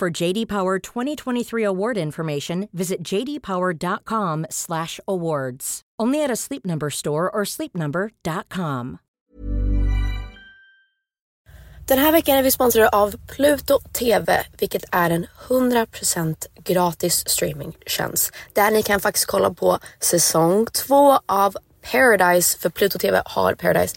For JD Power 2023 award information, visit jdpower.com/awards. Only at a Sleep Number store or sleepnumber.com. Den här veckan är vi sponsrade av Pluto TV, vilket är en 100% gratis streamingtjänst. Där ni kan faktiskt kolla på säsong 2 av Paradise, för Pluto TV har Paradise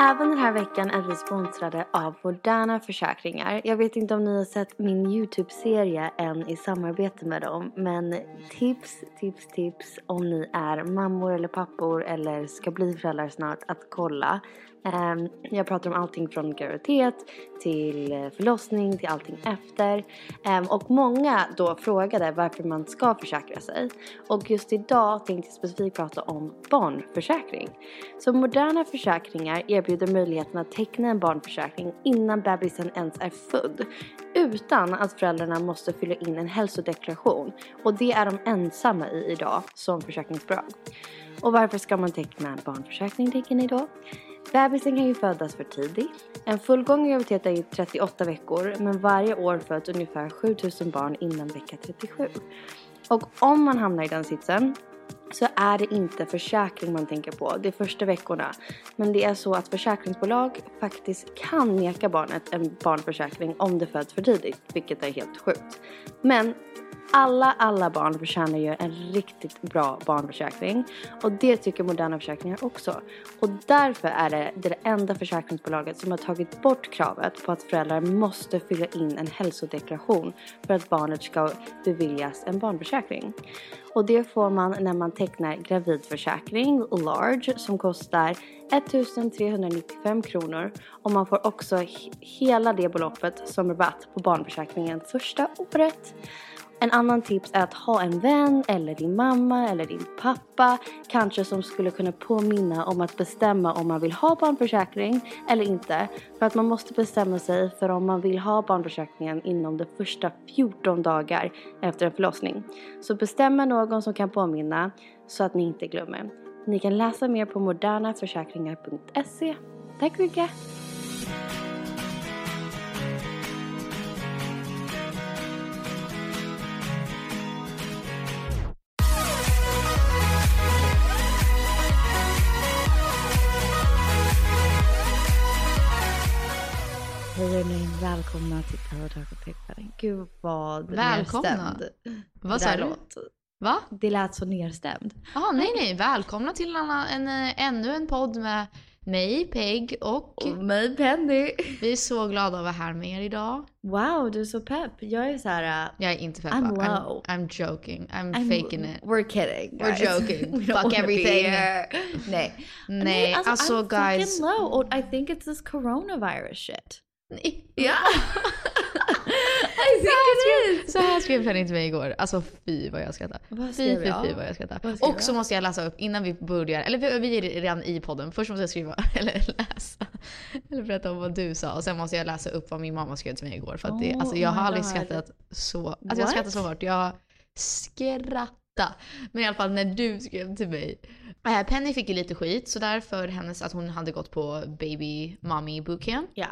Även den här veckan är vi sponsrade av Moderna Försäkringar. Jag vet inte om ni har sett min YouTube-serie än i samarbete med dem. Men tips, tips, tips om ni är mammor eller pappor eller ska bli föräldrar snart att kolla. Ehm, jag pratar om allting från graviditet till eh, förlossning till allting efter. Ehm, och många då frågade varför man ska försäkra sig. Och just idag tänkte jag specifikt prata om barnförsäkring. Så moderna försäkringar erbjuder möjligheten att teckna en barnförsäkring innan bebisen ens är född. Utan att föräldrarna måste fylla in en hälsodeklaration. Och det är de ensamma i idag som försäkringsbolag. Och varför ska man teckna en barnförsäkring tänker ni då? Bebisen kan ju födas för tidigt. En fullgången graviditet är ju 38 veckor men varje år föds ungefär 7000 barn innan vecka 37. Och om man hamnar i den sitsen så är det inte försäkring man tänker på de första veckorna. Men det är så att försäkringsbolag faktiskt kan neka barnet en barnförsäkring om det föds för tidigt, vilket är helt sjukt. Men alla, alla barn förtjänar ju en riktigt bra barnförsäkring. Och det tycker Moderna Försäkringar också. Och därför är det det enda försäkringsbolaget som har tagit bort kravet på att föräldrar måste fylla in en hälsodeklaration för att barnet ska beviljas en barnförsäkring. Och det får man när man tecknar gravidförsäkring, large, som kostar 1395 kronor. Och man får också hela det beloppet som rabatt på barnförsäkringen första året. En annan tips är att ha en vän eller din mamma eller din pappa kanske som skulle kunna påminna om att bestämma om man vill ha barnförsäkring eller inte. För att man måste bestämma sig för om man vill ha barnförsäkringen inom de första 14 dagar efter en förlossning. Så bestäm någon som kan påminna så att ni inte glömmer. Ni kan läsa mer på modernaförsäkringar.se Tack så mycket. Välkomna till och Pickpenning. Gud vad Välkomna. nedstämd. Vad sa du? Va? Det lät så nedstämd. Jaha, nej nej. Välkomna till en, en, eh, ännu en podd med mig, Peg och Och mig Penny. vi är så glada att vara här med er idag. Wow, du är så pepp. Jag är så här... uh, Jag är inte peppad. I'm I'm, low. I'm joking. I'm, I'm- faking it. We're kidding. We're guys. joking. We don't Fuck everything. Nej. Nej, alltså, I'm guys. fucking low. I think it's this coronavirus shit. Nej. I think it is. Så här skrev Penny till mig igår. Alltså fy vad jag skrattar. Vad Fy, skrev fy, jag? fy vad jag skrattar. Vad skrev Och så jag? måste jag läsa upp innan vi börjar. Eller vi, är redan i podden. Först måste jag skriva, eller läsa. Eller berätta om vad du sa. Och sen måste jag läsa upp vad min mamma skrev till mig igår. För att det, Oh alltså, jag har aldrig God. skrattat så. Alltså jag What? skrattar så hårt. Jag skrattade. Men i alla fall när du skrev till mig. Eh, Penny fick ju lite skit sådär för hennes, att hon hade gått på baby mommy bootcamp. Ja.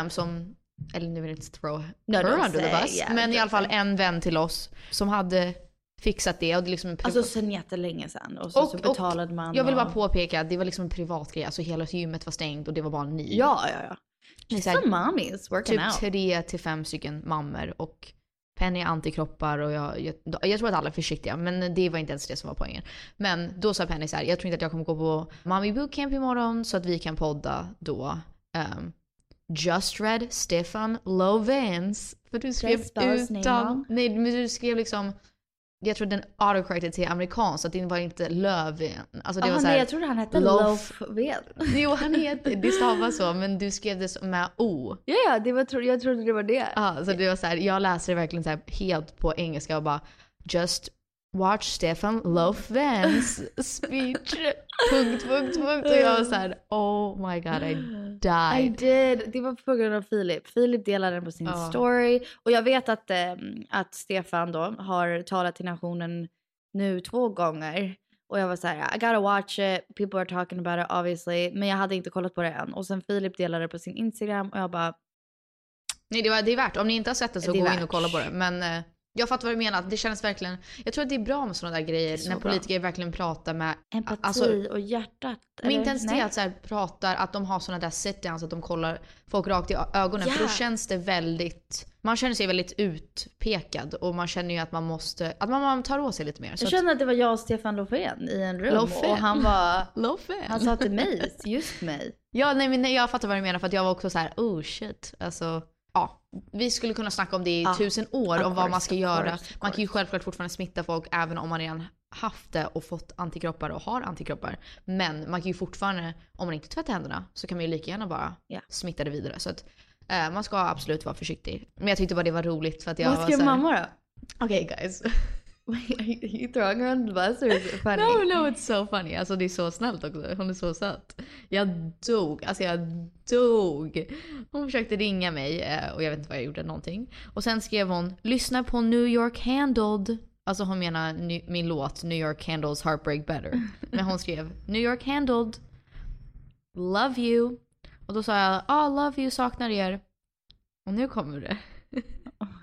Um, som, eller nu vill jag inte throw No, her under the bus. yeah, men i alla fall en vän till oss som hade fixat det. Och det liksom en Alltså sen jättelänge sedan. Och så, så betalade man. Jag vill bara och... påpeka att det var liksom en privat grej. Alltså hela gymmet var stängt och det var bara ni. Ja, ja, ja. Är så Some mommies working typ out. tre till fem stycken mammor och Penny är antikroppar och jag, jag, jag tror att alla är försiktiga men det var inte ens det som var poängen. Men då sa Penny så här, jag tror inte att jag kommer gå på Mommy Bootcamp imorgon så att vi kan podda då. Um, Just read Stefan Lovens. För du skrev utan... Nej men du skrev liksom... Jag tror den autocorrected till amerikan så att det var inte Löfven. Alltså det Jaha, var så nej, jag trodde han hette Löfven. Jo han heter, det stavas så men du skrev det med O. Ja, ja, det var, jag trodde det var det. Ja, så det var så här, jag läser det verkligen så helt på engelska och bara just watch Stefan Löfvens speech. punkt, punkt, punkt. Och jag var så här, oh my god I I died. did. Det var på grund av Filip. Filip delade den på sin Ja. story. Och jag vet att, eh, att Stefan då har talat till nationen nu två gånger. Och jag var så här, I gotta watch it, people are talking about it obviously. Men jag hade inte kollat på det än. Och sen Filip delade det på sin Instagram och jag bara, Nej det, var, det är värt, om ni inte har sett det så Det gå in värt. och kolla på det. Men eh, jag fattar vad du menar, det känns verkligen, jag tror att det är bra med sådana där grejer Så när bra. politiker verkligen pratar med empati Alltså, och hjärtat. Men inte ens det att så här, pratar, att de har såna där sit-downs, att de kollar folk rakt i ögonen. För Ja. då känns det väldigt, man känner sig väldigt utpekad och man känner ju att man måste, att man, man tar åt sig lite mer. Jag kände att det var jag och Stefan Lofven i en rum. Lofven? Och han var, att, Lofven. han sa till mig, just mig. Ja, nej men nej, jag fattar vad du menar för att jag var också så här: oh shit. Alltså. Vi skulle kunna snacka om det i Ja, tusen år om vad man ska göra. course, man kan ju självklart fortfarande smitta folk även om man redan haft det och fått antikroppar och har antikroppar. Men man kan ju fortfarande, om man inte tvättar händerna så kan man ju lika gärna bara Ja. smitta det vidare. Så att eh, man ska absolut vara försiktig. Men jag tyckte bara det var roligt för att jag Vad skrev mamma då? Okej guys. You throwing her under the bus or is it funny? No, no, it's so funny. Alltså det är så snällt också. Hon är så söt. Jag dog. Alltså jag dog. Hon försökte ringa mig eh, och jag vet inte vad jag gjorde, någonting. Och sen skrev hon “Lyssna på New York Handled”. Alltså hon menar min låt New York Handles Heartbreak Better. Men hon skrev “New York Handled”. “Love you”. Och då sa jag “Ah, love you, saknar er”. Och nu kommer det.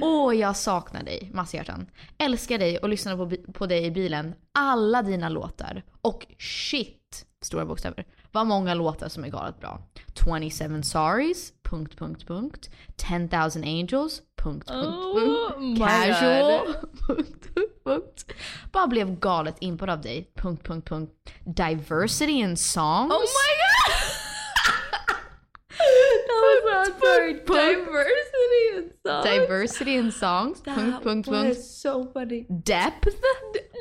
Åh, jag saknar dig, massa hjärtan. Älskar dig och lyssnar på, på dig i bilen. Alla dina låtar. Och shit, stora bokstäver, vad många låtar som är galet bra. 27 Sorries, punkt, punkt, punkt. 10,000 Angels, punkt, punkt, Oh punkt. Casual, punkt, punkt, punkt. Bara blev galet impad av dig, punkt, punkt, punkt. Diversity in songs. Oh my god! that was not very diversity in songs. Diversity in songs, punkt, punkt, punkt. was so funny. Depth.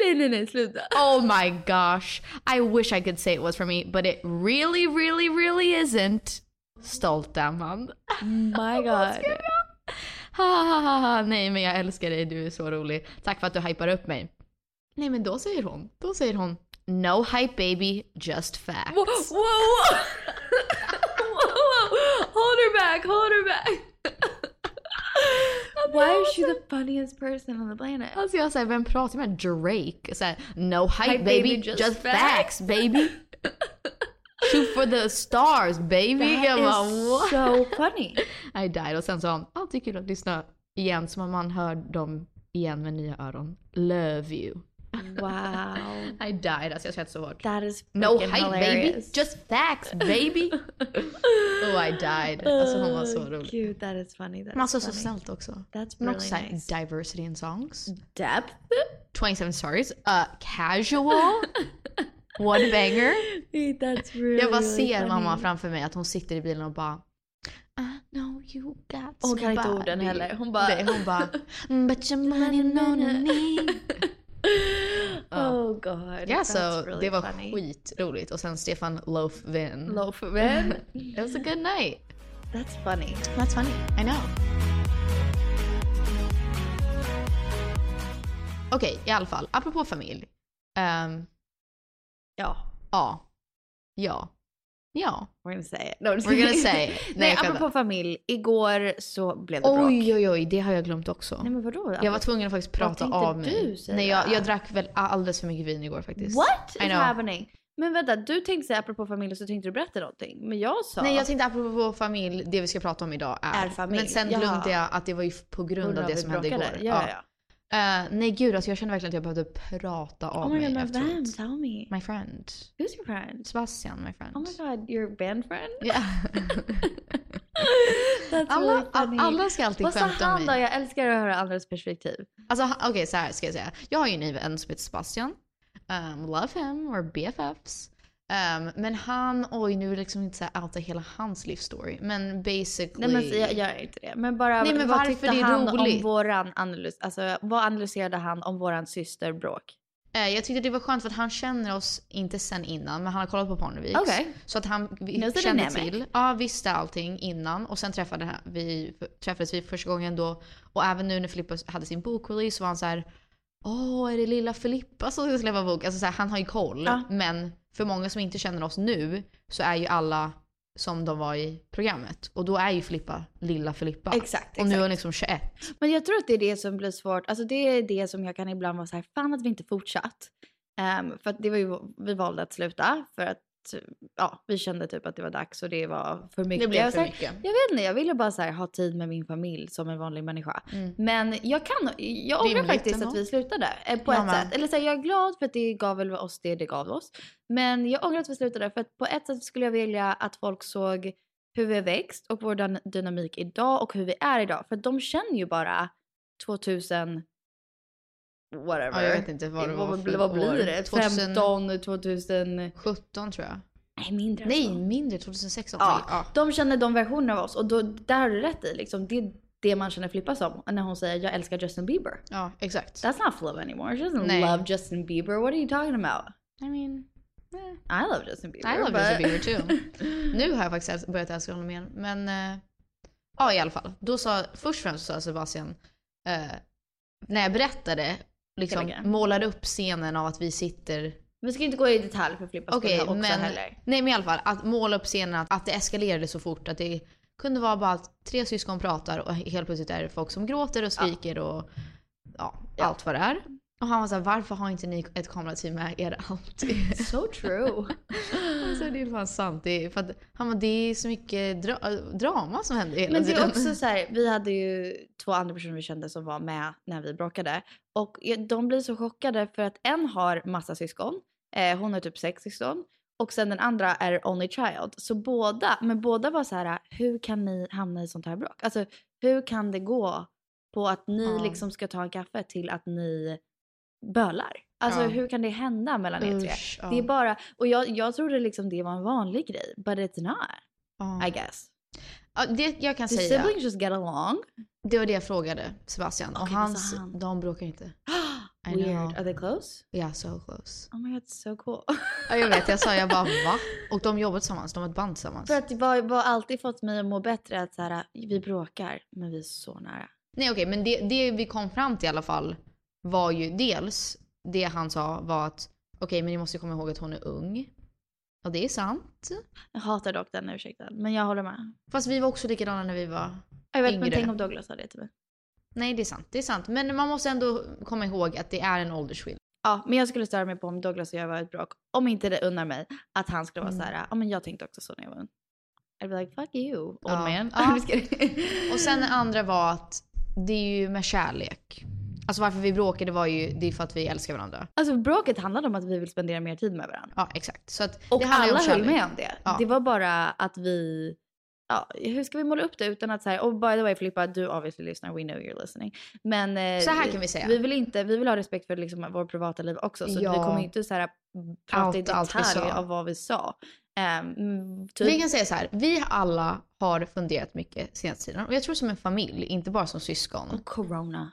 Nej, nej, nej, sluta. Oh my gosh. I wish I could say it was for me, but it really, really, really isn't. Stolta man. My god. Ha, ha, ha, ha. Nej men jag älskar dig, du är så rolig. Tack för att du hypar upp mig. Nej men då säger hon, då säger hon No hype baby, just facts. Whoa. whoa, whoa. Hold her back, hold her back. Why is she the funniest person on the planet? Alltså jag säger, vem pratar med Drake? Så här, no hype, Hype baby, baby, just, just facts, facts." baby. Shoot for the stars baby! That Jag bara, is what? so funny. I died. Och sen sa han, alltid kul att lyssna igen så man hör dem igen med nya öron. Love you. Wow. I died. Alltså jag skrattade så hårt. That is No hype baby, just facts baby. oh I died. Alltså hon var så Oh, rolig. Cute, that is funny. That Men alltså is så funny. snällt också. That's Men också really såhär, nice. diversity in songs. Depth? 27 stories. Uh, casual. A banger. That's really, Jag bara really ser funny. mamma framför mig att hon sitter i bilen och bara I know you got Hon kan inte somebody." orden heller. Hon bara- Nej, hon bara "Mm, But your money no need. Oh god. Ja så really det var funny. skitroligt. Och sen Stefan Loafvin. Loafman. It was a good night. That's funny. That's funny. I know. Okej, i alla fall. Apropå familj. Ehm, Ja. ja. Ja. Ja. We're gonna say it. No, We're gonna say it. Nej, Nej, apropå familj. Igår så blev det bråk. Oj, oj, oj. Det har jag glömt också. Nej men vadå? Jag var tvungen att faktiskt prata av du mig. säga? Nej, jag, jag drack väl alldeles för mycket vin igår faktiskt. What I is know. happening? Men vänta, du tänkte säga apropå familj så tänkte du berätta någonting. Men jag sa... Nej, jag tänkte apropå familj, det vi ska prata om idag är... Är familj. Men sen glömde jag att det var ju på grund av det som hände igår. bråkade. Ja, ja. Eh, nej gud, alltså jag kände verkligen att jag behövde prata av Oh my mig god, efteråt. vem? Tell me. My friend. Who's your friend? Sebastian, my friend. Oh my god, your band friend? Yeah. That's alla, really funny. alla ska alltid Vad sa skämta om han då? mig. Jag älskar att höra andras perspektiv. Alltså okej så här ska jag säga. Jag har ju en vän som heter Sebastian. Um, love him, we're BFFs. Um, men han, oj nu vill jag liksom inte säga outa hela hans livsstory. Men basically. Nej men jag gör inte det. Men bara Nej, men vad varför tyckte det är han roligt? om våran analys, alltså vad analyserade han om våran systerbråk? Eh, jag tyckte det var skönt för att han känner oss inte sen innan men han har kollat på Parneviks. Okej. Så att han vi, kände till, ja visste allting innan och sen träffade vi, träffades vi första gången då. Och även nu när Filippa hade sin bokrelease så var han så här. Åh, är det lilla Filippa som ska släppa bok? Alltså så här, han har ju koll. Ja. Men för många som inte känner oss nu så är ju alla som de var i programmet. Och då är ju Filippa lilla Filippa. Exakt, Och nu är exakt. hon liksom 21. Men jag tror att det är det som blir svårt. Alltså det är det som jag kan ibland vara så här, fan att vi inte fortsatt. Ehm, för att det var ju, vi valde att sluta för att ja, vi kände typ att det var dags och det var för mycket. Det blev Jag för här, mycket. Jag vet inte, jag ville bara här, ha tid med min familj som en vanlig människa. Mm. Men jag kan, jag ångrar faktiskt att vi slutade eh, på Jag ett med. sätt. Eller så här, jag är glad för att det gav väl oss det det gav oss. Men jag ångrar att vi slutade för att på ett sätt skulle jag vilja att folk såg hur vi har växt och vår dyn- dynamik idag och hur vi är idag. För de känner ju bara 2000 whatever. Ja, jag vet inte vad det var vad, för vad blir det? 2000 15, 2000? 17 tror jag. Nej, mindre Nej, så. mindre. 2016. Ja, Ja. de känner de versionerna av oss och då, där har du rätt i. Liksom, det är det man känner Filippa som när hon säger jag älskar Justin Bieber. ja, exakt. That's not love anymore. She doesn't Nej. love Justin Bieber. What are you talking about? I mean, I love Justin Bieber. I love but- Justin Bieber too. nu har jag faktiskt börjat älska honom igen. Men eh, ja, i alla fall. Då sa, först och främst sa Sebastian, eh, när jag berättade, liksom målade upp scenen av att vi sitter Vi ska inte gå i detalj för Okej, skulle också men, heller. nej men i alla fall att måla upp scenen att, att det eskalerade så fort att det kunde vara bara att tre syskon pratar och helt plötsligt är det folk som gråter och skriker och ja, Ja. allt vad det är. Och han var såhär, varför har inte ni ett kamerateam med er alltid? So true. alltså det är fan sant. Det är, för att, han bara, det är så mycket dra drama som händer hela Men det tiden. är också så här, vi hade ju två andra personer vi kände som var med när vi bråkade. Och de blir så chockade för att en har massa syskon. Eh, hon har typ sex syskon. Och sen den andra är only child. Så båda, men båda var så här, hur kan ni hamna i sånt här bråk? Alltså hur kan det gå på att ni Ja. liksom ska ta en kaffe till att ni bölar? Alltså Ja. hur kan det hända mellan er tre? Usch, ja. Det är bara, och jag, jag trodde liksom det var en vanlig grej. But it's not, Ja. I guess. Ja, det jag kan The säga, siblings just get along. det var det jag frågade Sebastian. och Okej, vad hans, han? de bråkar inte. I Weird. know. Are they close? Yeah, so close. Oh my god, so cool. Ja, jag vet, jag sa jag bara va? Och de jobbar tillsammans, de har ett band tillsammans. För att det var, var alltid fått mig att må bättre att så här, vi bråkar, men vi är så nära. Nej okej, men det, det vi kom fram till i alla fall var ju dels det han sa var att okej, men ni måste komma ihåg att hon är ung. Och det är sant. Jag hatar dock den ursäkten, men jag håller med. Fast vi var också likadana när vi var Jag vet, men Yngre. tänk om Douglas sa det till mig. Nej, det är sant. Det är sant. Men man måste ändå komma ihåg att det är en åldersskillnad. Ja, men jag skulle störa mig på om Douglas och jag var ett bråk. Om inte det unnar mig. Att han skulle vara Mm. så här, ja men jag tänkte också så när jag var ung. I'd be like, fuck you, old Ja. man. Ja. Och sen det andra var att det är ju med kärlek. Alltså varför vi bråkade var ju, det är för att vi älskar varandra. Alltså bråket handlade om att vi vill spendera mer tid med varandra. Ja exakt. Så att Och alla höll med om det. Ja. Det var bara att vi, ja, hur ska vi måla upp det utan att säga, och by the way Filippa, du obviously lyssnar, we know you're listening. Men eh, Så här kan vi säga. Vi vill, inte, vi vill ha respekt för liksom, vår privata liv också. Så Ja. vi kommer inte så här, prata i detalj av vad vi sa. Um, typ, Vi kan säga så här, vi alla har funderat mycket senaste tiden. Och jag tror som en familj, inte bara som syskon. och corona.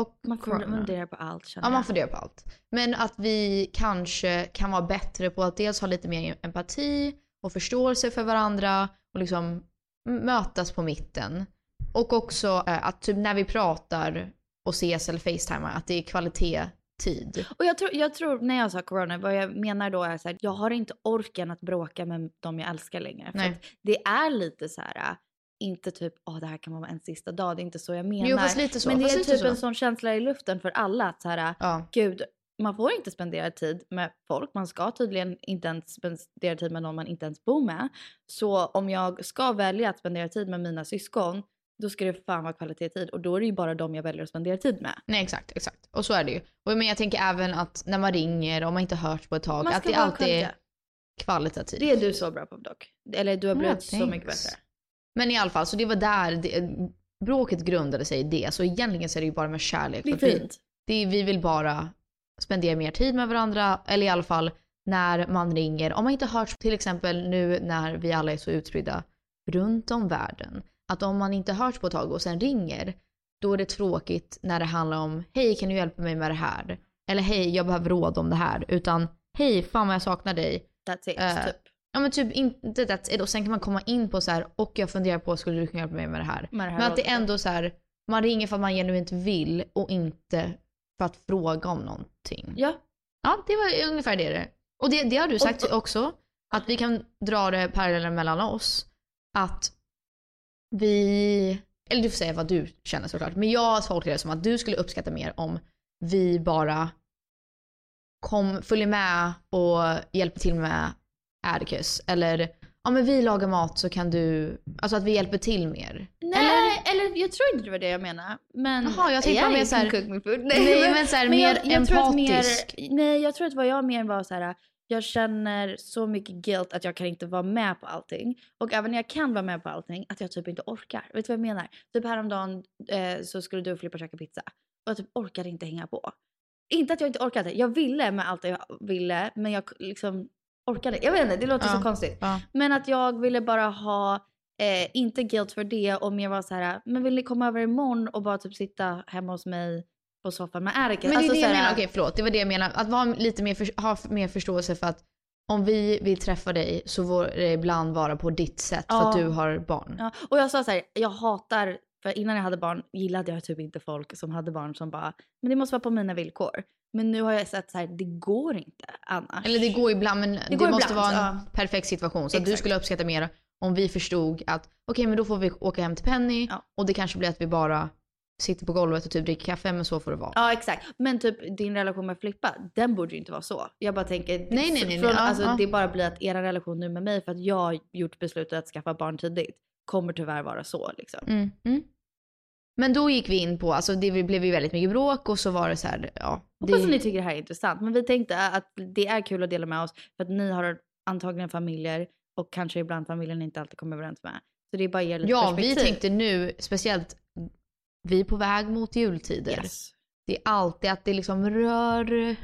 Och Man corona. funderar på allt känner Ja, man jag. funderar på allt. Men att vi kanske kan vara bättre på att dels ha lite mer empati och förståelse för varandra och liksom mötas på mitten. Och också eh, att typ när vi pratar och ses eller facetimar, att det är kvalitet tid. Och jag tror, jag tror, när jag sa corona, vad jag menar då är så här, jag har inte orken att bråka med de jag älskar längre. För att det är lite så här, inte typ, åh det här kan vara en sista dag, det är inte så jag menar. Jo, fast lite så, Men det är typ så. en sån känsla i luften för alla att så här, Ja. gud, man får inte spendera tid med folk. Man ska tydligen inte ens spendera tid med någon man inte ens bor med. Så om jag ska välja att spendera tid med mina syskon, då ska det fan vara kvalitetstid. Och då är det ju bara de jag väljer att spendera tid med. Nej exakt, exakt. Och så är det ju. Och, men jag tänker även att när man ringer och man inte hörts på ett tag, att det alltid är kvalitet. kvalitativt. Det är du så bra på dock. Eller du har blivit så thanks. mycket bättre. Men i alla fall, så det var där det, bråket grundade sig i det. Så egentligen så är det ju bara med kärlek. Det är fint. Det är, vi vill bara spendera mer tid med varandra, eller i alla fall när man ringer. Om man inte hörts, till exempel nu när vi alla är så utspridda runt om världen. Att om man inte hörts på ett tag och sen ringer, då är det tråkigt när det handlar om hej kan du hjälpa mig med det här? Eller hej jag behöver råd om det här. Utan hej fan vad jag saknar dig. That's it, Eh, typ. Ja men typ inte that's it. Och sen kan man komma in på så här och jag funderar på skulle du kunna hjälpa mig med det här? Med det här men att det är ändå så här, man ringer för att man genuint vill och inte för att fråga om någonting. Ja. Ja, det var ungefär det. det. Och det, det har du sagt också, att vi kan dra det parallellen mellan oss. Att vi, eller du får säga vad du känner såklart, men jag tolkar det som att du skulle uppskatta mer om vi bara kom, följer med och hjälper till med Atticus. Eller ja men vi lagar mat så kan du, alltså att vi hjälper till mer. Nej, eller? jag tror inte det var det jag menade. Men Jaha, jag tänkte Yeah, mer you så här- can cook me food. Nej, men så här, mer tror att empatisk. Mer, nej, jag tror att vad jag mer var så här. Jag känner så mycket guilt att jag kan inte vara med på allting. Och även när jag kan vara med på allting, att jag typ inte orkar. Vet du vad jag menar? Typ häromdagen eh, så skulle du och Filippa käka pizza. Och jag typ orkade inte hänga på. Inte att jag inte orkade. Jag ville med allt jag ville, men jag liksom orkade. Jag vet inte, det låter Ja, så konstigt. ja. Men att jag ville bara ha, eh, inte guilt för det och mer vara så här, men vill ni komma över imorgon och bara typ sitta hemma hos mig på soffan med Erika? Men det är Alltså det jag menar, okej förlåt, det var det jag menar. Att vara lite mer, för, ha mer förståelse för att om vi vill träffa dig så får det ibland vara på ditt sätt för Ja. att du har barn. Ja, och jag sa så här, jag hatar, för innan jag hade barn gillade jag typ inte folk som hade barn som bara, men det måste vara på mina villkor. Men nu har jag sett så här, det går inte annars. Eller det går ibland men det, går måste ibland, vara en ja. perfekt situation. Så att du skulle uppskatta mer om vi förstod att okej men då får vi åka hem till Penny Ja. och det kanske blir att vi bara sitter på golvet och typ dricker kaffe men så får det vara. Ja exakt. Men typ din relation med Flippa, den borde ju inte vara så. Jag bara tänker, nej, nej, nej, från, ja, alltså, ja. det bara blir att er relation nu med mig, för att jag har gjort beslutet att skaffa barn tidigt, kommer tyvärr vara så liksom. Mm, mm. Men då gick vi in på, alltså det blev ju väldigt mycket bråk och så var det så här, ja. Hoppas det- att ni tycker det här är intressant. Men vi tänkte att det är kul att dela med oss för att ni har antagligen familjer och kanske ibland familjen inte alltid kommer överens med. Så det är bara att ge lite Ja, vi perspektiv. tänkte nu, speciellt vi är på väg mot jultider. Yes. Det är alltid att det liksom rör,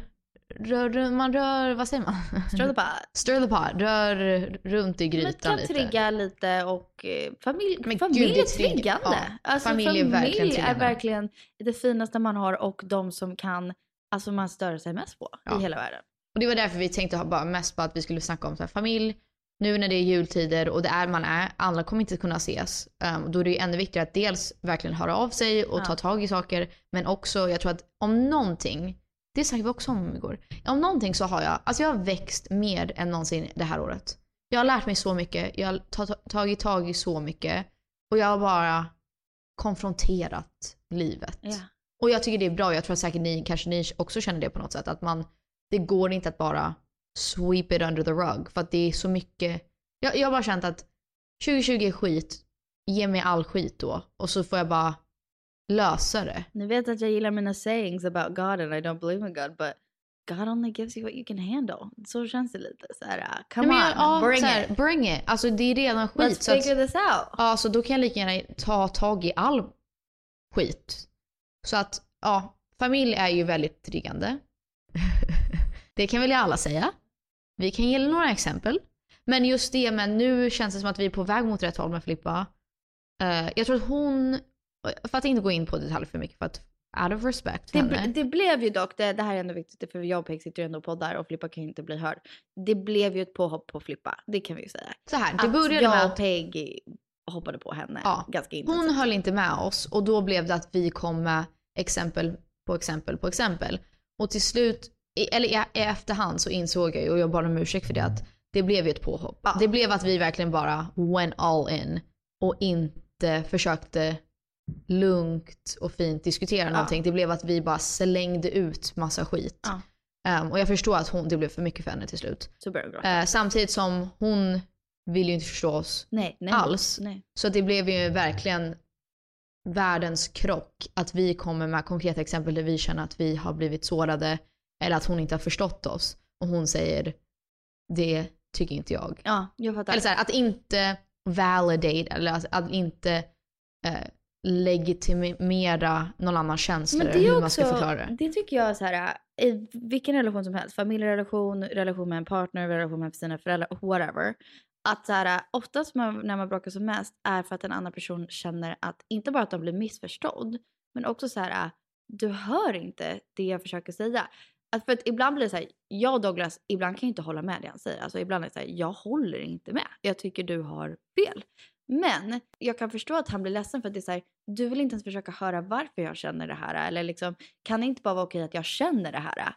rör man rör, vad säger man? Stir the pot. Stir the pot, rör runt i grytan kan lite. trigga lite och eh, familj, Men familj gud, är är trigg- triggande. ja, alltså, familj familj, är verkligen är triggande. verkligen det finaste man har och de som kan, alltså man stör sig mest på Ja. i hela världen. Och det var därför vi tänkte ha bara mest på att vi skulle snacka om så här, familj, nu när det är jultider och det är man är, alla kommer inte kunna ses. Um, då är det ju ännu viktigare att dels verkligen höra av sig och Ja. ta tag i saker, men också jag tror att om någonting, det snackade vi också om igår, om någonting så har jag, alltså jag har växt mer än någonsin det här året. Jag har lärt mig så mycket, jag har ta- ta- tagit tag i så mycket och jag har bara konfronterat livet. Ja. Och jag tycker det är bra, jag tror säkert ni, kanske ni också känner det på något sätt. Att man, det går inte att bara sweep it under the rug. För att det är så mycket, jag, jag har bara känt att 2020 är skit, ge mig all skit då. Och så får jag bara lösa det. Ni vet att jag gillar mina sayings about God and I don't believe in God but God only gives you what you can handle. Så känns det lite. Så här, uh, come Nej, on, ja, bring här, it. Bring it. Alltså det är redan skit. Let's så att- figure this out. Ja, så då kan jag lika gärna ta tag i all skit. Så att, ja, familj är ju väldigt triggande. det kan väl alla säga. Vi kan ge några exempel. Men just det, men nu känns det som att vi är på väg mot rätt håll med Filippa. Eh, jag tror att hon, för att inte gå in på detaljer för mycket, för att out of respect Det, henne. det blev ju dock, det, det här är ändå viktigt för jag och Peg sitter ju ändå och poddar och Filippa kan ju inte bli hörd. Det blev ju ett påhopp på Filippa, det kan vi ju säga. Så här, det Att började jag med att Peg hoppade på henne Ja, ganska intensivt. hon höll inte med oss och då blev det att vi kom med exempel på exempel på exempel. Och till slut, eller i, i efterhand så insåg jag ju, och jag bad om ursäkt för det, att det blev ju ett påhopp. Ja. Det blev att vi verkligen bara went all in och inte försökte lugnt och fint diskutera någonting. Det blev att vi bara slängde ut massa skit. Ja. Ehm, och jag förstår att hon, det blev för mycket för henne till slut. Eh, samtidigt som hon vill ju inte förstå oss nej, nej, alls. Nej. Så det blev ju verkligen världens krock att vi kommer med konkreta exempel där vi känner att vi har blivit sårade eller att hon inte har förstått oss. Och hon säger det tycker inte jag. Ja, jag fattar. Eller så här, att inte validate eller att, att inte eh, legitimera någon annans känslor. Men det hur är man också, ska förklara det. det tycker jag så här, i vilken relation som helst, familjerelation, relation med en partner, relation med sina föräldrar, whatever. Att så här, oftast man, när man bråkar som mest är för att en annan person känner att, inte bara att de blir missförstådd, men också så här, du hör inte det jag försöker säga. Att för att ibland blir det så här, jag och Douglas, ibland kan jag inte hålla med det han säger. Alltså ibland är det så här, jag håller inte med. Jag tycker du har fel. Men jag kan förstå att han blir ledsen för att det är så här, du vill inte ens försöka höra varför jag känner det här. Eller liksom, kan det inte bara vara okej att jag känner det här?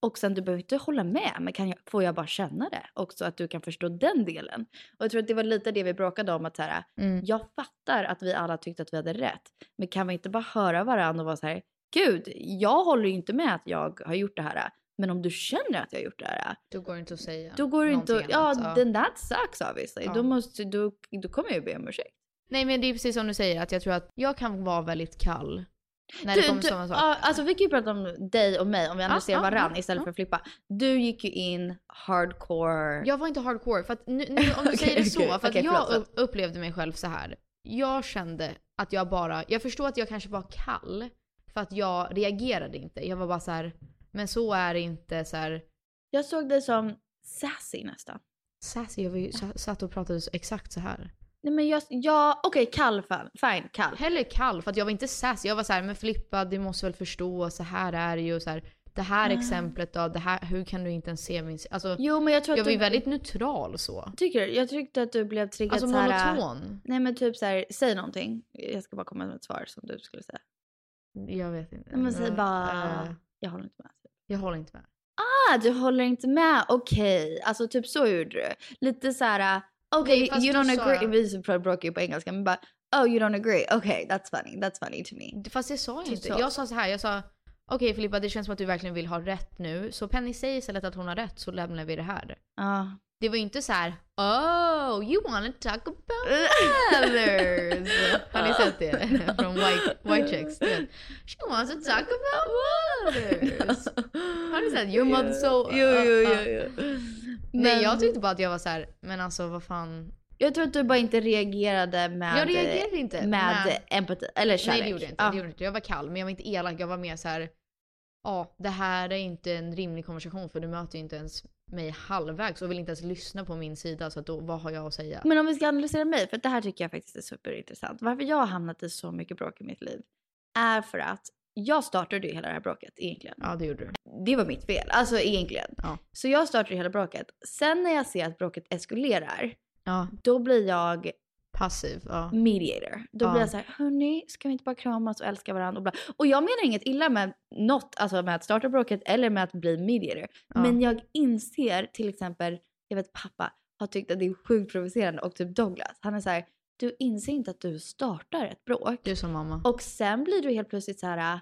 Och sen du behöver inte hålla med, men kan jag, får jag bara känna det? Också att du kan förstå den delen. Och jag tror att det var lite det vi bråkade om. att så här, Mm. Jag fattar att vi alla tyckte att vi hade rätt. Men kan vi inte bara höra varandra och vara så här, gud, jag håller ju inte med att jag har gjort det här. Men om du känner att jag har gjort det här, Då går det inte att säga då går det inte att, ja, annat. then that sucks obviously. Ja. Då, måste, då, då kommer jag ju be om ursäkt. Nej men det är precis som du säger att jag tror att jag kan vara väldigt kall. När Du, det kommer sådana saker. alltså vi kan ju prata om dig och mig om vi analyserar ja, varann ja, istället ja. för att flippa. Du gick ju in hardcore. Jag var inte hardcore. För att nu, nu, om du Okej, säger det så. okej, För att okej, jag förlåt. upp- upplevde mig själv så här. Jag kände att jag bara, jag förstår att jag kanske var kall. För att jag reagerade inte. Jag var bara så här, men så är det inte så här. Jag såg dig som sassy nästan. Sassy, jag var ju, sa- satt och pratade så, exakt så här. Nej men jag, ja okej kall fan, fine kall. Hellre kall, för att jag var inte sassy. Jag var så här, men Filippa du måste väl förstå, så här är det ju. Så här, det här Ah. exemplet då, det här, hur kan du inte ens se min... Alltså, Jo men jag tror att jag var ju du, väldigt neutral så. tycker du? Jag tyckte att du blev triggad Alltså så här. monoton. Nej men typ så här, säg någonting. Jag ska bara komma med ett svar som du skulle säga. Jag vet inte. Nej, men säg bara, eh, jag håller inte med. Jag håller inte med. Ah, du håller inte med, okej. Alltså typ så gjorde du. Lite så här, uh, okej fast you don't agree. jag- Vi bråkar ju på engelska men bara, oh you don't agree, okay that's funny, that's funny to me. Fast det sa jag Typ inte. så. Jag sa så här, jag sa okej Filippa det känns som att du verkligen vill ha rätt nu. Så Penny säger istället att hon har rätt så lämnar vi det här. Ja. Det var ju inte så här oh you wanna talk about mothers. Har ni sett det? Från White, white Chicks. She wants to talk about mothers. Har ni sett? Your mother so... Jo, jo, jo. Nej Men- jag tyckte bara att jag var så här, men alltså vad fan. Jag tror att du bara inte reagerade med, Jag reagerade inte. med Nej. empati, eller kärlek. Nej det gjorde jag inte. Ja. Det gjorde inte. jag var kall men jag var inte elak. Jag var mer så här. Ja, det här är inte en rimlig konversation för du möter ju inte ens mig halvvägs och vill inte ens lyssna på min sida så då, vad har jag att säga? Men om vi ska analysera mig, för det här tycker jag faktiskt är superintressant. Varför jag har hamnat i så mycket bråk i mitt liv är för att jag startade ju hela det här bråket egentligen. Ja det gjorde du. Det var mitt fel, alltså egentligen. Ja. Så jag startade hela bråket. Sen när jag ser att bråket eskalerar, Ja, då blir jag passiv. Ja. mediator. Då Ja. blir jag så här, hörni, ska vi inte bara kramas och älska varandra och bla. Och jag menar inget illa med något, alltså med att starta bråket eller med att bli mediator. Ja. Men jag inser till exempel, jag vet pappa har tyckt att det är sjukt provocerande och typ Douglas, han är så här, du inser inte att du startar ett bråk. Du som mamma. Och sen blir du helt plötsligt så här,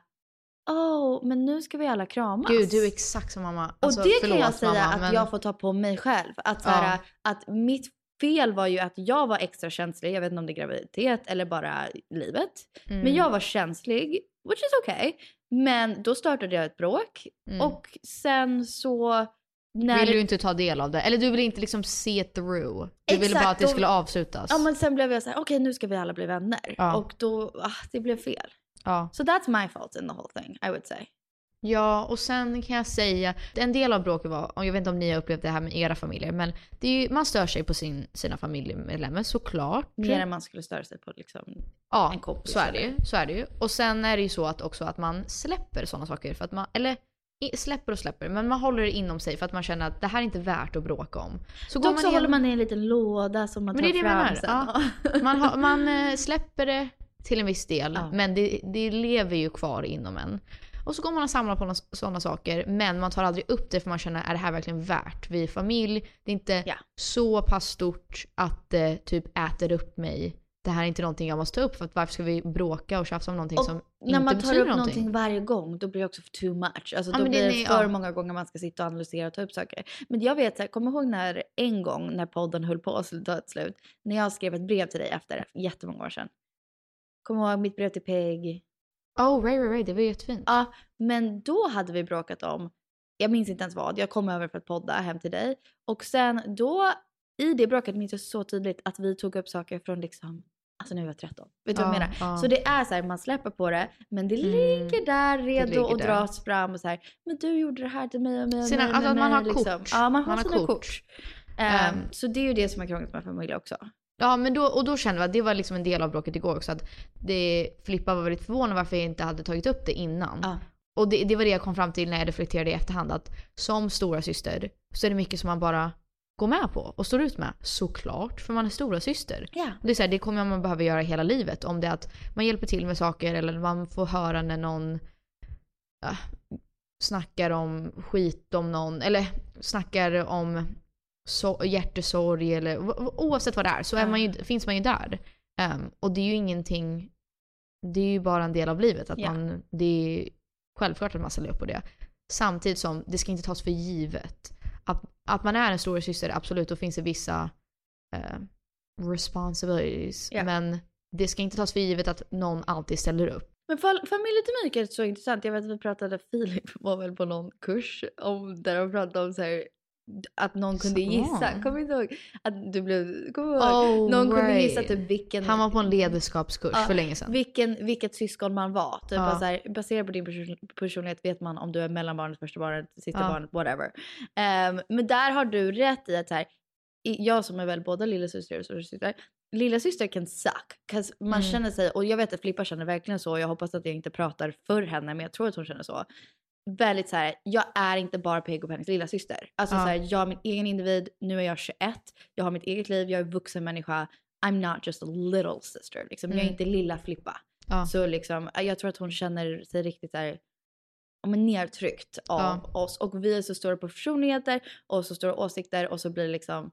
oh, men nu ska vi alla kramas. Gud, du är exakt som mamma. Alltså, och det kan jag förlåt, säga mamma, att men- jag får ta på mig själv. Att, så här, att mitt fel var ju att jag var extra känslig. Jag vet inte om det är graviditet eller bara livet. Mm. Men jag var känslig, which is okay. Men då startade jag ett bråk. Mm. Och sen så... När Vill du inte ta del av det? Eller du vill inte liksom se through? Du ville Exakt, bara att det skulle avslutas? Ja men sen blev jag så här, okej nu ska vi alla bli vänner. Ja. Och då, ah, det blev fel. ja. So that's my fault in the whole thing, I would say. Ja, och sen kan jag säga, en del av bråket var, och jag vet inte om ni har upplevt det här med era familjer, men det är ju, man stör sig på sin, sina familjemedlemmar såklart. Mer än man skulle störa sig på liksom. Ja, en kompis så är, det eller- ju, så är det ju. Och sen är det ju så att också att man släpper sådana saker för att man, eller släpper och släpper, men man håller det inom sig för att man känner att det här är inte värt att bråka om. Så Dock så in- håller man i en liten låda som man Men tar det är det fram menar. sen. Ja. Man, har, man eh, släpper det till en viss del, Ja. men det, det lever ju kvar inom en. Och så går man och samlar på sådana saker, men man tar aldrig upp det för man känner, är det här verkligen värt? Vi är familj, det är inte Ja. så pass stort att det typ äter upp mig. Det här är inte någonting jag måste ta upp, för att varför ska vi bråka och tjafsa om någonting Och som när inte man tar betyder upp någonting? någonting varje gång då blir det också för too much. Alltså, Ja, då det blir det för ja. många gånger man ska sitta och analysera och ta upp saker. Men jag vet, så här, kommer ihåg när en gång när podden höll på att ta slut. När jag skrev ett brev till dig efter jättemånga år sedan. Kommer ihåg mitt brev till Peg? Oh, right, right, right, det var jättefint. Ja, men då hade vi bråkat om, jag minns inte ens vad, jag kom över för att podda hem till dig. Och sen då, i det bråket minns jag så tydligt att vi tog upp saker från liksom, alltså när vi var 13. Vet du vad jag Ja, menar? ja. Så det är så här, man släpper på det, men det Mm, ligger där redo att dras fram och så här, men du gjorde det här till mig och mig och Sina- mig, alltså mig, att man mig", har kort. Ja, man har Man har sina kort. kort. Ehm, Ehm. så det är ju det som är krångligt med familj också. Ja, men då, och då kände vi att det var liksom en del av bråket igår också. Att det, Filippa var väldigt förvånad varför jag inte hade tagit upp det innan. Ja. Och det, det var det jag kom fram till när jag reflekterade i efterhand. Att som stora syster så är det mycket som man bara går med på och står ut med. Såklart, för man är stora syster. Ja. Det, är så här, det kommer man behöva göra hela livet. Om det är att man hjälper till med saker eller man får höra när någon äh, snackar om skit om någon. Eller snackar om so- hjärtesorg eller oavsett vad det är så är man ju, finns man ju där. Ehm, och det är ju ingenting, det är ju bara en del av livet. Att Ja. man, det är självklart att man ställer upp på det. Samtidigt som det ska inte tas för givet. Att, att man är en stora syster, absolut, då finns det vissa eh, responsibilities. Ja. Men det ska inte tas för givet att någon alltid ställer upp. Men fa- familjedynamik är så intressant. Jag vet att vi pratade, Filip var väl på någon kurs om, där de pratade om så här, att någon kunde Så. gissa. Kommer du ihåg? Att du blev, du ihåg? Oh, någon kunde right. gissa typ vilken, Han var på en ledarskapskurs Ja, för länge sedan. vilken, vilket syskon man var. Typ Ja. så här, baserat på din person, personlighet vet man om du är mellanbarnet, första barnet, sista Ja. barnet, whatever. Ehm, men där har du rätt i att så här, jag som är väl både lillasyster och storasyster, lillasyster can suck. 'Cause man Mm. känner sig, och jag vet att Filippa känner verkligen så, och jag hoppas att jag inte pratar för henne, men jag tror att hon känner så. Väldigt så här, jag är inte bara Peg och Pennys lillasyster. Alltså Ja. så här, jag är min egen individ, nu är jag 21, jag har mitt eget liv, jag är vuxen människa. I'm not just a little sister. Liksom. Jag är Mm. inte lilla Filippa. Ja. Så liksom, jag tror att hon känner sig riktigt där, ja, men nedtryckt av oss. Och vi är så stora på personligheter och så stora åsikter och så blir det liksom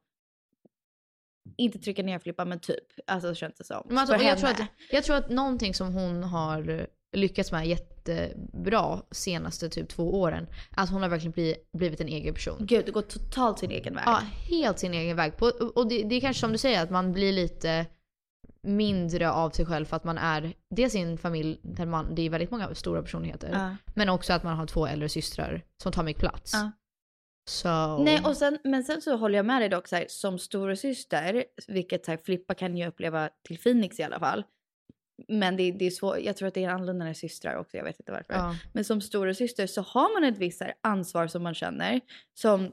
inte trycka ner Filippa men typ. Alltså känns det som. Men alltså, jag, tror att, jag tror att någonting som hon har lyckats med jättebra senaste typ två åren, att hon har verkligen blivit, blivit en egen person. Gud, det går totalt sin egen väg. Ja, helt sin egen väg. På, och det, det är kanske som du säger, att man blir lite mindre av sig själv för att man är dels i en familj där man, det är väldigt många stora personligheter. Ja. Men också att man har två äldre systrar som tar mycket plats. Ja. Så... Nej, och sen, men sen så håller jag med dig dock så här, som stora syster, vilket så här, Filippa kan ju uppleva till Phoenix i alla fall. Men det, det är svårt, jag tror att det är annorlunda när systrar också, jag vet inte varför. Ja. Men som stora syster så har man ett visst ansvar som man känner som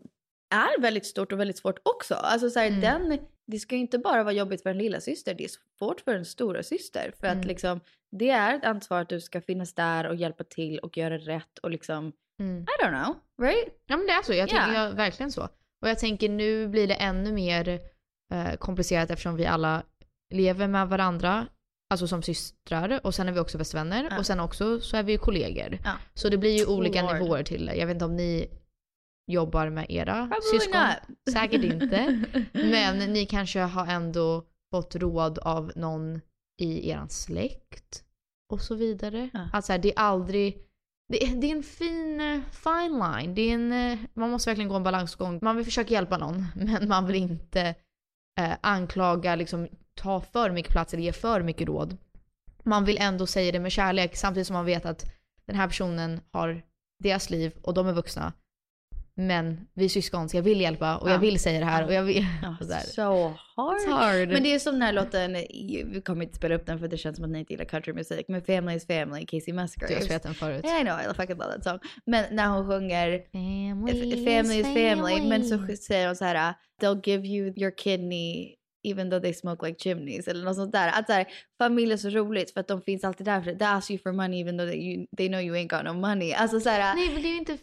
är väldigt stort och väldigt svårt också. Alltså så här, Mm. den, det ska ju inte bara vara jobbigt för en lilla syster, det är svårt för en stora syster För att Mm. liksom, det är ett ansvar att du ska finnas där och hjälpa till och göra rätt och liksom, Mm. I don't know, right? Ja men det är så, jag tänker Ja. jag, verkligen så. Och jag tänker nu blir det ännu mer eh, komplicerat eftersom vi alla lever med varandra, alltså som systrar och sen är vi också bästa vänner Ja. och sen också så är vi ju kollegor. Ja. Så det blir ju olika Lord. nivåer till det. Jag vet inte om ni jobbar med era Probably syskon. not. Säkert inte. Men ni kanske har ändå fått råd av någon i eran släkt och så vidare. Ja. Att så här, det är aldrig det, är- det är en fin, eh, fine line. Det är en, eh, man måste verkligen gå en balansgång. Man vill försöka hjälpa någon, men man vill inte eh, anklaga, liksom ta för mycket plats eller ge för mycket råd. Man vill ändå säga det med kärlek samtidigt som man vet att den här personen har deras liv och de är vuxna. Men vi är syskon så jag vill hjälpa och jag Ja. vill säga det här och jag vill... Ja, så so hard. Hard. Men det är som den här låten, vi kommer inte spela upp den för det känns som att ni inte gillar countrymusik, men Family is Family, Casey Du har Musgraves. spelat den förut. I know, I fucking love that song. Men när hon sjunger Family, family is family, men så säger hon så här, they'll give you your kidney even though they smoke like chimneys eller något sånt där. Att så här, familj är så roligt för att de finns alltid där för they ask you for money even though they, you, they know you ain't got no money. Alltså så här, Nej men det är inte...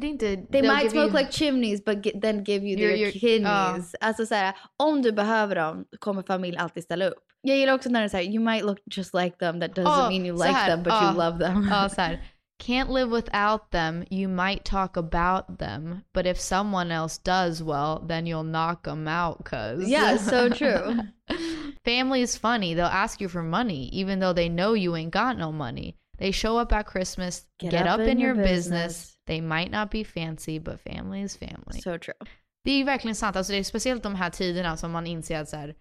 Det är inte They might smoke you- like chimneys but ge- then give you Your- their kidneys. Alltså så här, om du behöver dem kommer familj alltid ställa upp. Jag gillar också när det är så här, you might look just like them that doesn't Ja, mean you like them but ja, you love them. Ja, så här. Can't live without them, you might talk about them, but if someone else does well, then you'll knock them out cause... Yeah, so true. Family is funny, they'll ask you for money, even though they know you ain't got no money. They show up at Christmas, get, up, in, your business. They might not be fancy, but family is family. So true. Det är ju verkligen sant. Alltså det är speciellt de här tiderna som man inser att så här,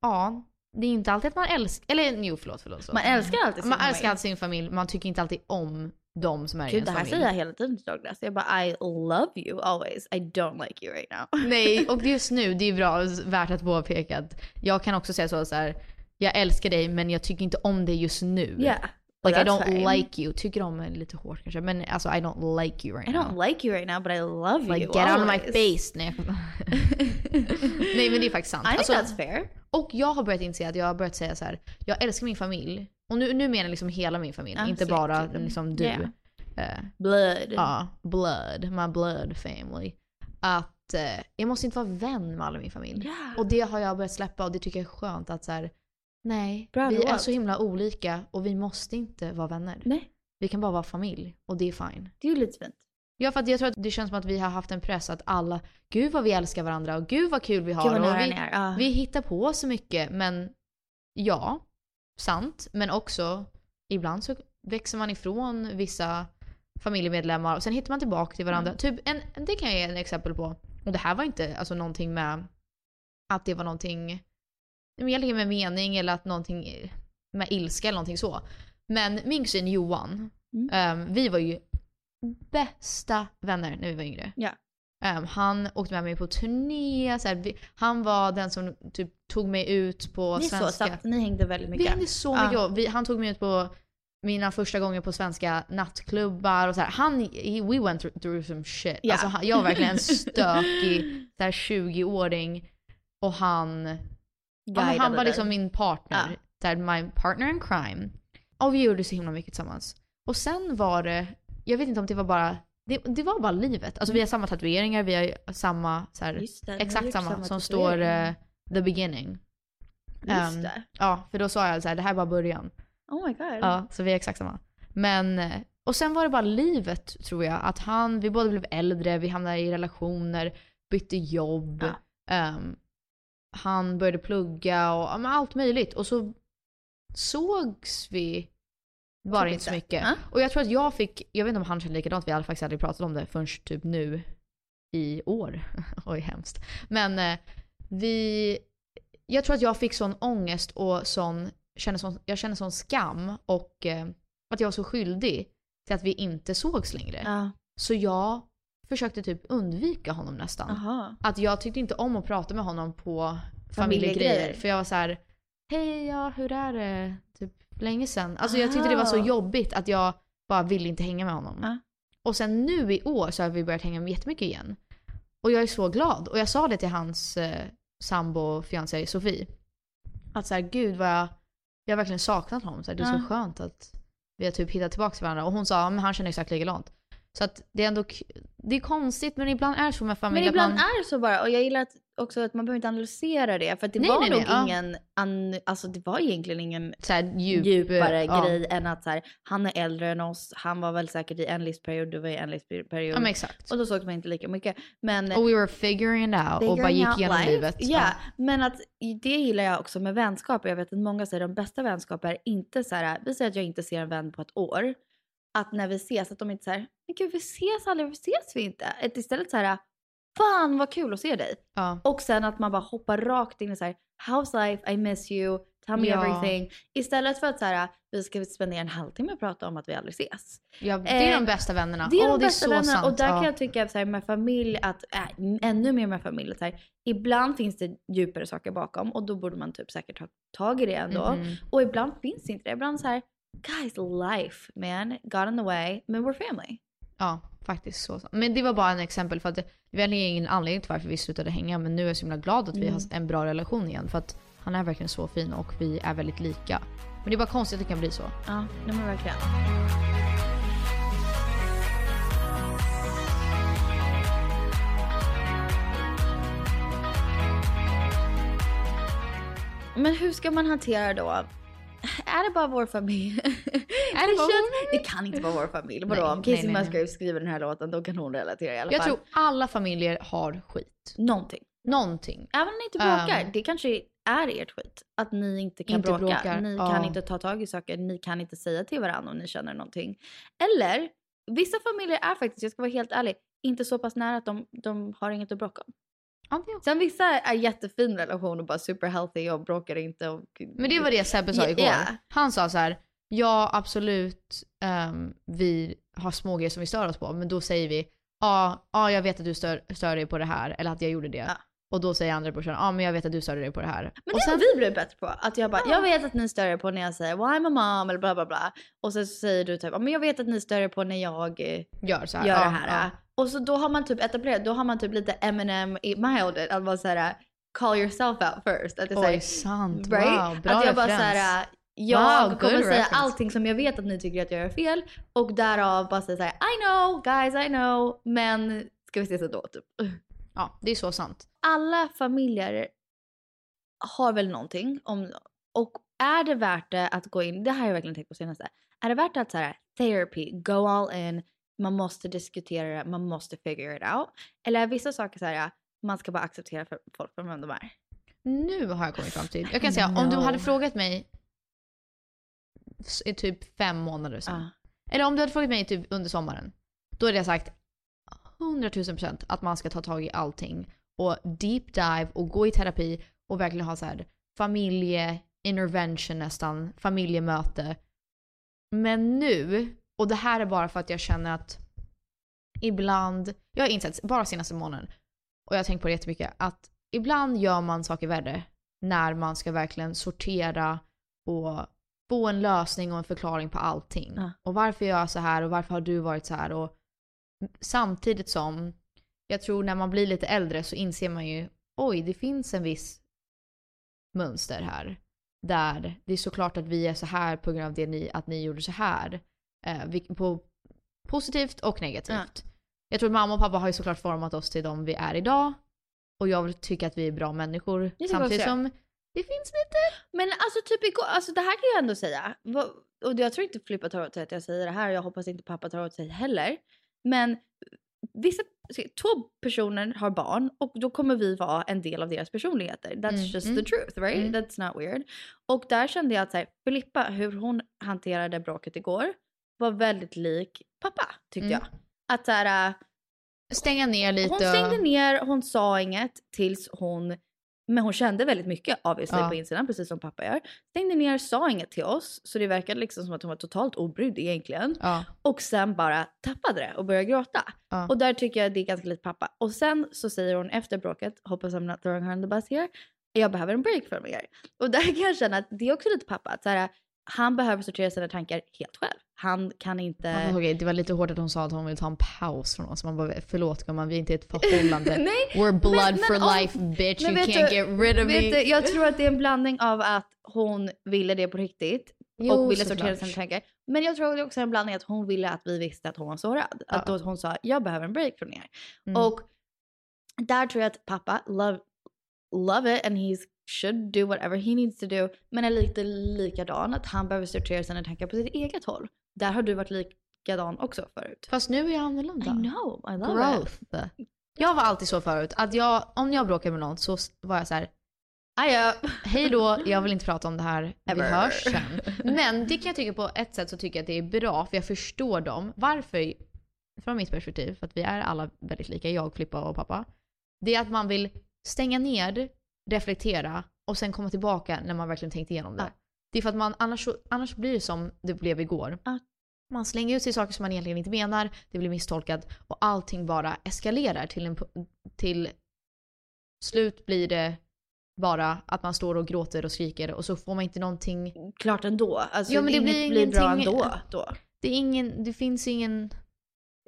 ja, det är inte alltid att man älskar, eller jo förlåt, förlåt. förlåt. Man älskar alltid sin Man familj. älskar alltid sin familj, man tycker inte alltid om de som är i ens det här familj. säger jag hela tiden till Douglas. Jag bara I love you always. I don't like you right now. Nej, och just nu, det är bra, värt att påpeka att jag kan också säga så, så här, jag älskar dig men jag tycker inte om dig just nu. Yeah. Like I don't fine. like you. Tycker om är lite hårt kanske, men alltså I don't like you right I now. don't like you right now but I love Like you get out of my always. face. Nej, Nej men det är faktiskt sant. I think Alltså, that's fair. Och jag har börjat inse att jag har börjat säga så här. jag älskar min familj. Och nu, nu menar jag liksom hela min familj, Ja, inte så bara riktigt. liksom du. Yeah. Eh, Blood. Ja, blood, my blood family. Att eh, jag måste inte vara vän med alla min familj. Yeah. Och det har jag börjat släppa och det tycker jag är skönt att så här, nej, Bra vi är råd. så himla olika och vi måste inte vara vänner. Nej, Vi kan bara vara familj och det är fine. det är ju lite fint. Ja för att jag tror att det känns som att vi har haft en press att alla, gud vad vi älskar varandra och gud vad kul vi har. Gud och vi, är. Ja. vi hittar på så mycket men ja, sant. Men också ibland så växer man ifrån vissa familjemedlemmar och sen hittar man tillbaka till varandra. Mm. Typ en, det kan jag ge en exempel på. Och det här var inte alltså någonting med att det var någonting egentligen med mening eller att någonting med ilska eller någonting så. Men min kusin Johan, Mm. ehm, vi var ju bästa vänner när vi var yngre. Ja. Ehm, han åkte med mig på turné, så här, vi, han var den som typ tog mig ut på Ni är så svenska. snabbt, ni hängde väldigt Vi mycket. hängde så mycket. och Vi, han tog mig ut på mina första gånger på svenska nattklubbar och så här. Han, he, we went through, through some shit. Ja. Alltså, han, jag var verkligen en stökig så här, 20-åring och han, ja, men han Guidade var liksom min partner. Ja. My partner in crime. Och vi gjorde så himla mycket tillsammans. Och sen var det, jag vet inte om det var bara, det, det var bara livet. Alltså vi har samma tatueringar, vi har samma, så här, det, exakt samma, samma som står eh, the beginning. Just Ehm, det. Ja, för då sa jag så här, det här är bara början. Oh my god. Ja, så vi är exakt samma. Men, eh, och sen var det bara livet tror jag. Att han, vi båda blev äldre, vi hamnade i relationer, bytte jobb. ehm, han började plugga och ja, allt möjligt. Och så sågs vi bara Typ inte så mycket. Ja. Och jag tror att jag fick, jag vet inte om han kände likadant, vi hade faktiskt aldrig pratat om det förrän typ nu i år. Oj, hemskt. Men eh, vi, jag tror att jag fick sån ångest och sån, kände sån, jag kände sån skam och eh, att jag var så skyldig till att vi inte sågs längre. Ja. Så jag försökte typ undvika honom nästan. Aha. Att jag tyckte inte om att prata med honom på Familjegrejer. För jag var så här: hej ja hur är det? Typ länge sedan. Alltså jag tyckte det var så Ah. jobbigt att jag bara ville inte hänga med honom. Ja. Och sen nu i år så har vi börjat hänga jättemycket igen. Och jag är så glad. Och jag sa det till hans eh, sambo, fiancé Sofie. Att så här, gud vad jag, jag har verkligen saknat honom. Så här, det är så skönt att vi har typ hittat tillbaka till varandra. Och hon sa, men han känner exakt likadant. Så att det är ändå, det är konstigt men ibland är det så med familj Men ibland man, är det så bara. Och jag gillar att också att man behöver inte analysera det. För att det Nej, var nej, nog nej, ja. ingen, an, alltså det var egentligen ingen så djup, djupare ja. grej än att så här, han är äldre än oss. Han var väl säkert i en livsperiod, du var i en livsperiod. Ja exakt. och då såg man inte lika mycket. Men Och we were figuring it out och bara Figuring gick igenom life. livet. Ja, men att det gillar jag också med vänskap. Jag vet att många säger att de bästa vänskap är inte så här, vi säger att jag inte ser en vän på ett år. Att när vi ses att de inte säger men gud vi ses aldrig, vi ses vi inte? Att istället så här fan vad kul att se dig. Ja. Och sen att man bara hoppar rakt in i så här how's life, I miss you, tell me Ja. everything. Istället för att så här vi ska spendera en halvtimme och prata om att vi aldrig ses. Ja, det är Eh, de bästa vännerna. Det är Åh, de bästa så vännerna sant. och där ja. kan jag tycka så här, med familj att, äh, ännu mer med familj, så här, ibland finns det djupare saker bakom och då borde man typ säkert ta tag i det ändå. Mhm. Och ibland finns inte det. Ibland så här, guys life man, got in the way, men we're family. Ja, faktiskt så. Men det var bara en exempel för att det var ingen anledning till varför vi slutade hänga. Men nu är jag så himla glad att vi Mm. har en bra relation igen. För att han är verkligen så fin och vi är väldigt lika. Men det är bara konstigt att det kan bli så. Ja, nej men verkligen. Men hur ska man hantera då? Är det bara vår familj? Är det, känns, det kan inte vara vår familj. Vadå? Om Casey. Musgrave skriver den här låten då kan hon relatera i alla Jag fall. tror alla familjer har skit. Någonting. Någonting. Även om ni inte bråkar. Um, det kanske är ert skit. Att ni inte kan Inte bråka. bråkar, Ni kan inte ta tag i saker. Ni kan inte säga till varandra om ni känner någonting. Eller, vissa familjer är faktiskt, jag ska vara helt ärlig, inte så pass nära att de, de har inget att bråka om. Ja. Sen vissa är jättefin relation och bara super healthy och bråkar inte. Och, Men det var det Sebbe sa igår. ja. Han sa så här. Ja absolut, ehm, vi har små grejer som vi stör oss på. Men då säger vi, ja, ja jag vet att du stör, stör dig på det här. Eller att jag gjorde det. Ja. Och då säger andra brorsan, ja men jag vet att du störde dig på det här. Men och det har vi blivit bättre på. Att jag bara, jag vet att ni stör er på när jag säger I'm a mom eller bla bla bla. Och sen så säger du typ, "Ja, men jag vet att ni stör er på när jag eh, gör så här. gör det här. Och så då har man typ etablerat, då har man typ lite Eminem i mild att man såhär call yourself out first. Att det Oj sant, right? wow, bra att jag bara såhär, jag Wow, kommer säga reference. allting som jag vet att ni tycker att jag gör fel och därav bara säga såhär I know guys I know men ska vi ses ändå typ. Ja, det är så sant. Alla familjer har väl någonting om, och är det värt det att gå in, det här har jag verkligen tänkt på senaste, är det värt att så här, therapy, go all in, man måste diskutera det, man måste figure it out. Eller är vissa saker så här, man ska bara acceptera för folk för vem de är. Nu har jag kommit fram till, jag kan säga om du hade frågat mig i typ fem månader sedan. Ja. Eller om du hade frågat mig typ under sommaren. Då hade jag sagt 100 000 procent att man ska ta tag i allting. Och deep dive och gå i terapi och verkligen ha så här familje intervention nästan, familjemöte. Men nu, och det här är bara för att jag känner att ibland, jag har insett bara senaste månaden, och jag har tänkt på det jättemycket, att ibland gör man saker värre när man ska verkligen sortera och få en lösning och en förklaring på allting. Ja. Och varför gör jag så här och varför har du varit så här? Och samtidigt som jag tror när man blir lite äldre så inser man ju oj, det finns en viss mönster här. Där det är såklart att vi är så här på grund av det ni, att ni gjorde så här. Eh, på positivt och negativt. Jag tror att mamma och pappa har ju såklart format oss till de vi är idag. Och jag tycker att vi är bra människor. Samtidigt som det finns lite... Men alltså typ igår, alltså det här kan jag ändå säga. Och jag tror inte Filippa tar åt sig att jag säger det här och jag hoppas inte pappa tar åt sig heller. Men vissa, två personer har barn och då kommer vi vara en del av deras personligheter. That's Mm, just mm. the truth right? Mm. That's not weird. Och där kände jag att så här, Filippa, hur hon hanterade bråket igår var väldigt lik pappa tyckte Mm. jag. Att så här, äh, Stänga ner lite. hon stängde ner, hon sa inget tills hon men hon kände väldigt mycket obviously Ja. på insidan precis som pappa gör. Stängde ner, sa inget till oss så det verkade liksom som att hon var totalt obrydd egentligen. Ja. Och sen bara tappade det och började gråta. Ja. Och där tycker jag det är ganska lite pappa. Och sen så säger hon efter bråket, hoppas I'm not throwing her on the bus here, jag behöver en break från er. Och där kan jag känna att det är också lite pappa. Att så här, han behöver sortera sina tankar helt själv. Han kan inte... Ja, okej, det var lite hårt att hon sa att hon vill ta en paus från oss. Man bara, förlåt gumman, vi är inte i ett förhållande. Nej, We're blood men- for men om- life bitch, you can't du- get rid of me. du, jag tror att det är en blandning av att hon ville det på riktigt Jo, och ville sortera sina tankar. Men jag tror också en blandning att hon ville att vi visste att hon var sårad. Att Ja. då hon sa jag behöver en break från er. Mm. Och där tror jag att pappa love, love it and he should do whatever he needs to do. Men är lite likadan att han behöver sortera sina tankar på sitt eget håll. Där har du varit likadan också förut. Fast nu är jag annorlunda. I know, I love Growth. it. Jag var alltid så förut att jag, om jag bråkade med någon så var jag så här. Ah, ja. Hej då, jag vill inte prata om det här. Vi Ever. hörs sen. Men det kan jag tycka på ett sätt så tycker jag att det är bra för jag förstår dem. Varför? Från mitt perspektiv, för att vi är alla väldigt lika, jag, Flippa och pappa. Det är att man vill stänga ner, reflektera och sen komma tillbaka när man verkligen tänkt igenom det. Ja. Det är för att man, annars, annars blir det som det blev igår. Ja. Man slänger ut sig saker som man egentligen inte menar, det blir misstolkat och allting bara eskalerar till en till slut blir det bara att man står och gråter och skriker och så får man inte någonting. Klart ändå. Alltså, Ja, men det blir blir bra ändå. Då. Det är ingen, det finns ingen,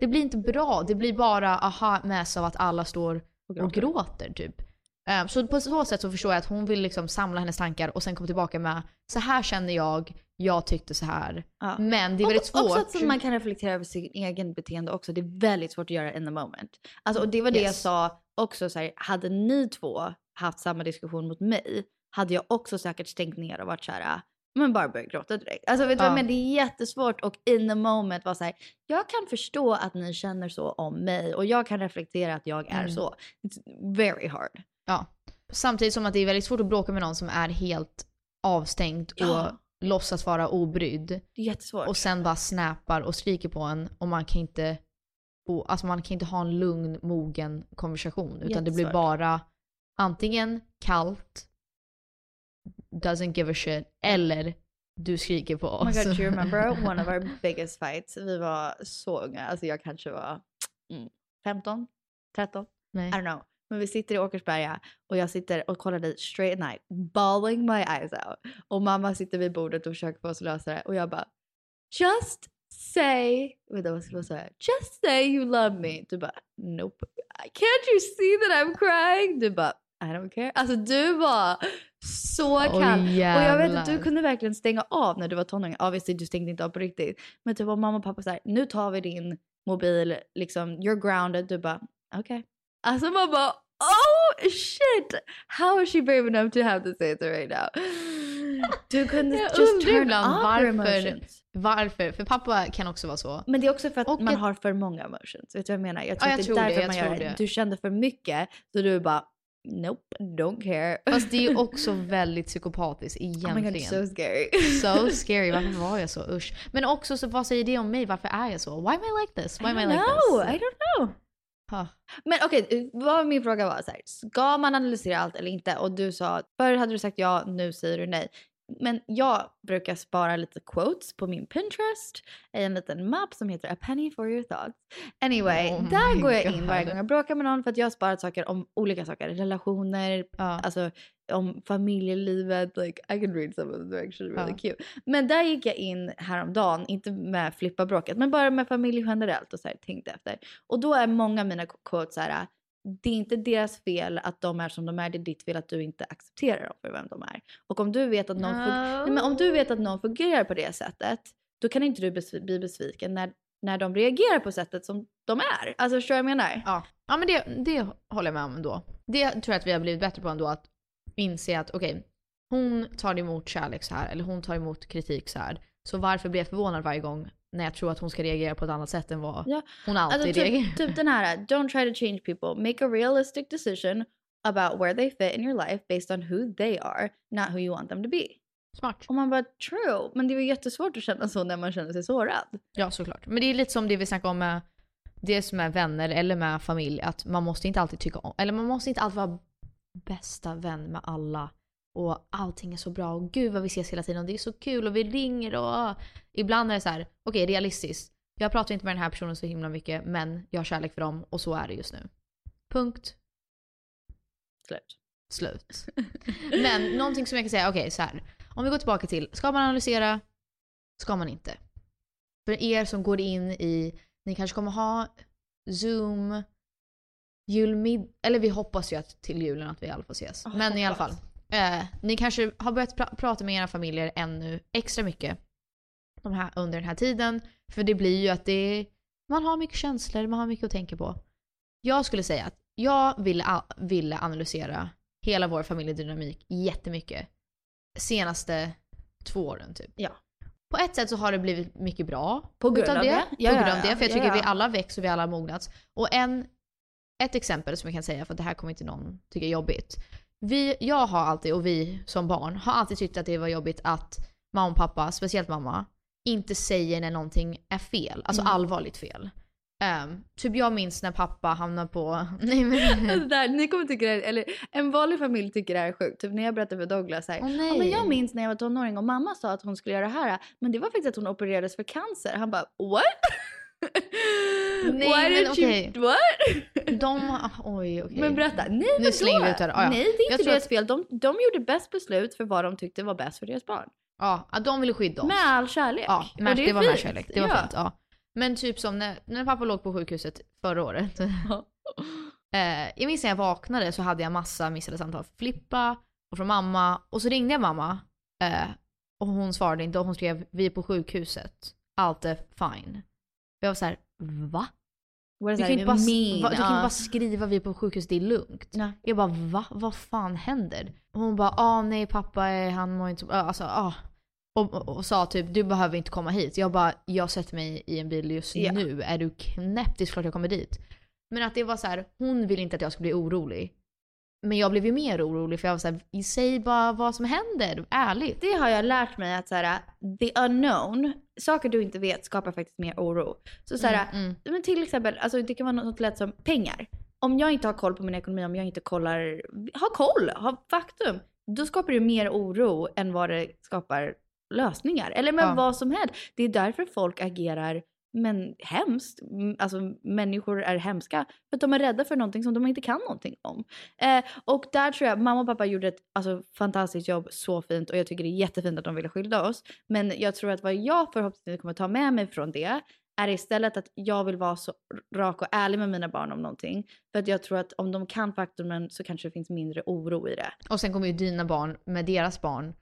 det blir inte bra. Det blir bara aha mäss av att alla står och gråter typ. Eh, Så på så sätt så förstår jag att hon vill liksom samla hennes tankar och sen komma tillbaka med så här känner jag, jag tyckte så här. Ja. Men det är väldigt Och- Också svårt. att man kan reflektera över sin egen beteende också. Det är väldigt svårt att göra in the moment. Alltså, och det var det jag Yes. sa också. Så här, hade ni två haft samma diskussion mot mig hade jag också säkert stängt ner och varit så här, men bara börjat gråta direkt. Alltså vet du vad Ja. jag menar? Det är jättesvårt och in the moment vara så här, jag kan förstå att ni känner så om mig och jag kan reflektera att jag är Mm. så. It's very hard. Ja. Samtidigt som att det är väldigt svårt att bråka med någon som är helt avstängd Ja. och låtsas vara obrydd. Det är jättesvårt. Och sen bara snappar och skriker på en och man kan inte, och, alltså man kan inte ha en lugn, mogen konversation. Utan det blir bara antingen kallt, doesn't give a shit, eller du skriker på Oh my oss. god, do you remember one of our biggest fights? Vi var så unga, alltså jag kanske var mm, 15, 13, Nej. I don't know. Men vi sitter i Åkersberga och jag sitter och kollar dig straight night, bawling my eyes out. Och mamma sitter vid bordet och försöker få oss att lösa det och jag bara Just say, vänta vad ska jag säga? Just say you love me. Du bara nope. Can't you see that I'm crying? Du bara I don't care. Alltså du var så kall. och jag vet att du kunde verkligen stänga av när du var tonåring. Obviously du stängde inte av på riktigt. Men typ var mamma och pappa så här, nu tar vi din mobil, liksom you're grounded. Du bara okej. Okay. Alltså man bara oh shit! How is she brave enough to have say it right now? Du kunde just turn off varför-. Varför? För pappa kan också vara så. Men det är också för att Och man ett- har för många emotions. Vet du vad jag menar? Jag tror Ja, att jag det är det, därför jag man gör det. det. Du kände för mycket så du bara nope, don't care. Fast det är ju också väldigt psykopatiskt Oh egentligen. my god, so scary. So scary, varför var jag så? Usch. Men också så vad säger det om mig? Varför är jag så? Why am I like this? Why am I, I like know, this? I don't know. Ha. Men okej, vad min fråga var så här, ska man analysera allt eller inte? Och du sa, förr hade du sagt ja, nu säger du nej. Men jag brukar spara lite quotes på min Pinterest i en liten mapp som heter A penny for your thoughts. Anyway, Oh där går jag in God. varje gång jag bråkar med någon för att jag har sparat saker om olika saker. Relationer, Ja. alltså om familjelivet. Like I can read some of them, they're actually really Ja. cute. Men där gick jag in häromdagen, inte med flippa bråket, men bara med familj generellt och så här, tänkte efter. Och då är många av mina quotes så här, det är inte deras fel att de är som de är, det är ditt fel att du inte accepterar dem för vem de är. Och om du vet att någon, fun- Nej, men om du vet att någon fungerar på det sättet, då kan inte du besv- bli besviken när, när de reagerar på sättet som de är. Alltså förstår du vad jag menar? Ja, ja men det, det håller jag med om ändå. Det tror jag att vi har blivit bättre på ändå, att inse att okej, hon tar emot kärlek så här, eller hon tar emot kritik så här. Så varför blir jag förvånad varje gång när jag tror att hon ska reagera på ett annat sätt än vad Ja, hon alltid Alltså reagerar? typ, typ den här, don't try to change people, make a realistic decision about where they fit in your life based on who they are, not who you want them to be. Smart. Och man bara true, men det är ju jättesvårt att känna så när man känner sig sårad. Ja, såklart. Men det är lite som det vi snackade om med det som är vänner eller med familj, att man måste inte alltid tycka om, eller man måste inte alltid vara bästa vän med alla. Och allting är så bra och gud vad vi ses hela tiden och det är så kul och vi ringer och ibland är det så här, okej realistiskt. Jag pratar inte med den här personen så himla mycket men jag har kärlek för dem och så är det just nu. Punkt. Slut. Slut. Men någonting som jag kan säga, okej så här. Om vi går tillbaka till, ska man analysera? Ska man inte? För er som går in i, ni kanske kommer ha Zoom, julmid... Eller vi hoppas ju att till julen att vi alla fall ses. Ja, Men i alla fall. hoppas. Eh, ni kanske har börjat pra- prata med era familjer ännu extra mycket de här, under den här tiden. För det blir ju att det man har mycket känslor, man har mycket att tänka på. Jag skulle säga att jag ville, ville analysera hela vår familjedynamik jättemycket. Senaste två åren typ. Ja. På ett sätt så har det blivit mycket bra. På grund av det. det? Ja, på grund av det. För jag Ja, tycker ja. vi alla växt och vi alla har mognats. Och en, ett exempel som jag kan säga, för att det här kommer inte någon tycka är jobbigt. vi, jag har alltid, och vi som barn, har alltid tyckt att det var jobbigt att mamma och pappa, speciellt mamma, inte säger när någonting är fel. Alltså Mm. allvarligt fel. Ehm, typ jag minns när pappa hamnade på... Nej men... Alltså där, ni kommer tycka det eller en vanlig familj tycker det här är sjukt. Typ när jag berättade för Douglas här. Åh, ja, nej. men jag minns när jag var tonåring och mamma sa att hon skulle göra det här. Men det var faktiskt att hon opererades för cancer. Han bara what? Nej, Why men okej. you, what? De, oj okej. Men berätta, nej Nu slänger vi ut det här. Ja. Nej det är inte deras att- fel. De, de gjorde bäst beslut för vad de tyckte var bäst för deras barn. Ja, de ville skydda oss. Med all kärlek. Ja, Och men det det, var med fint. kärlek. Det var Ja. fint. Ja. Men typ som när, när pappa låg på sjukhuset förra året. eh, jag minns när jag vaknade så hade jag massa missade samtal från Flippa och från mamma. Och så ringde jag mamma. Eh, och hon svarade inte och hon skrev vi är på sjukhuset. Allt är fine. Jag var så här, va? Du kan ju bara, va, du kan ju bara skriva vi är på sjukhus, det är lugnt. Nej. Jag bara va? Vad fan händer? Och hon bara ah nej pappa är, han mår inte så. Alltså ah. Och, och, och sa typ du behöver inte komma hit. Jag bara jag sätter mig i en bil just Ja. nu. Är du knäpp? Det är klart jag kommer dit. Men att det var så här, hon ville inte att jag skulle bli orolig. Men jag blev ju mer orolig för jag var så här, säg bara vad som händer, ärligt. Det har jag lärt mig att så här, the unknown, saker du inte vet skapar faktiskt mer oro. Så, så här, Mm, mm. men till exempel, alltså det kan vara något lätt som pengar. Om jag inte har koll på min ekonomi, om jag inte kollar, har koll, har faktum, då skapar det mer oro än vad det skapar lösningar. Eller med Ja. vad som helst. Det är därför folk agerar men hemskt. Alltså människor är hemska för att de är rädda för någonting som de inte kan någonting om. Eh, och där tror jag mamma och pappa gjorde ett alltså, fantastiskt jobb, så fint och jag tycker det är jättefint att de ville skydda oss. Men jag tror att vad jag förhoppningsvis kommer ta med mig från det är istället att jag vill vara så rak och ärlig med mina barn om någonting. För att jag tror att om de kan faktumen så kanske det finns mindre oro i det. Och sen kommer ju dina barn med deras barn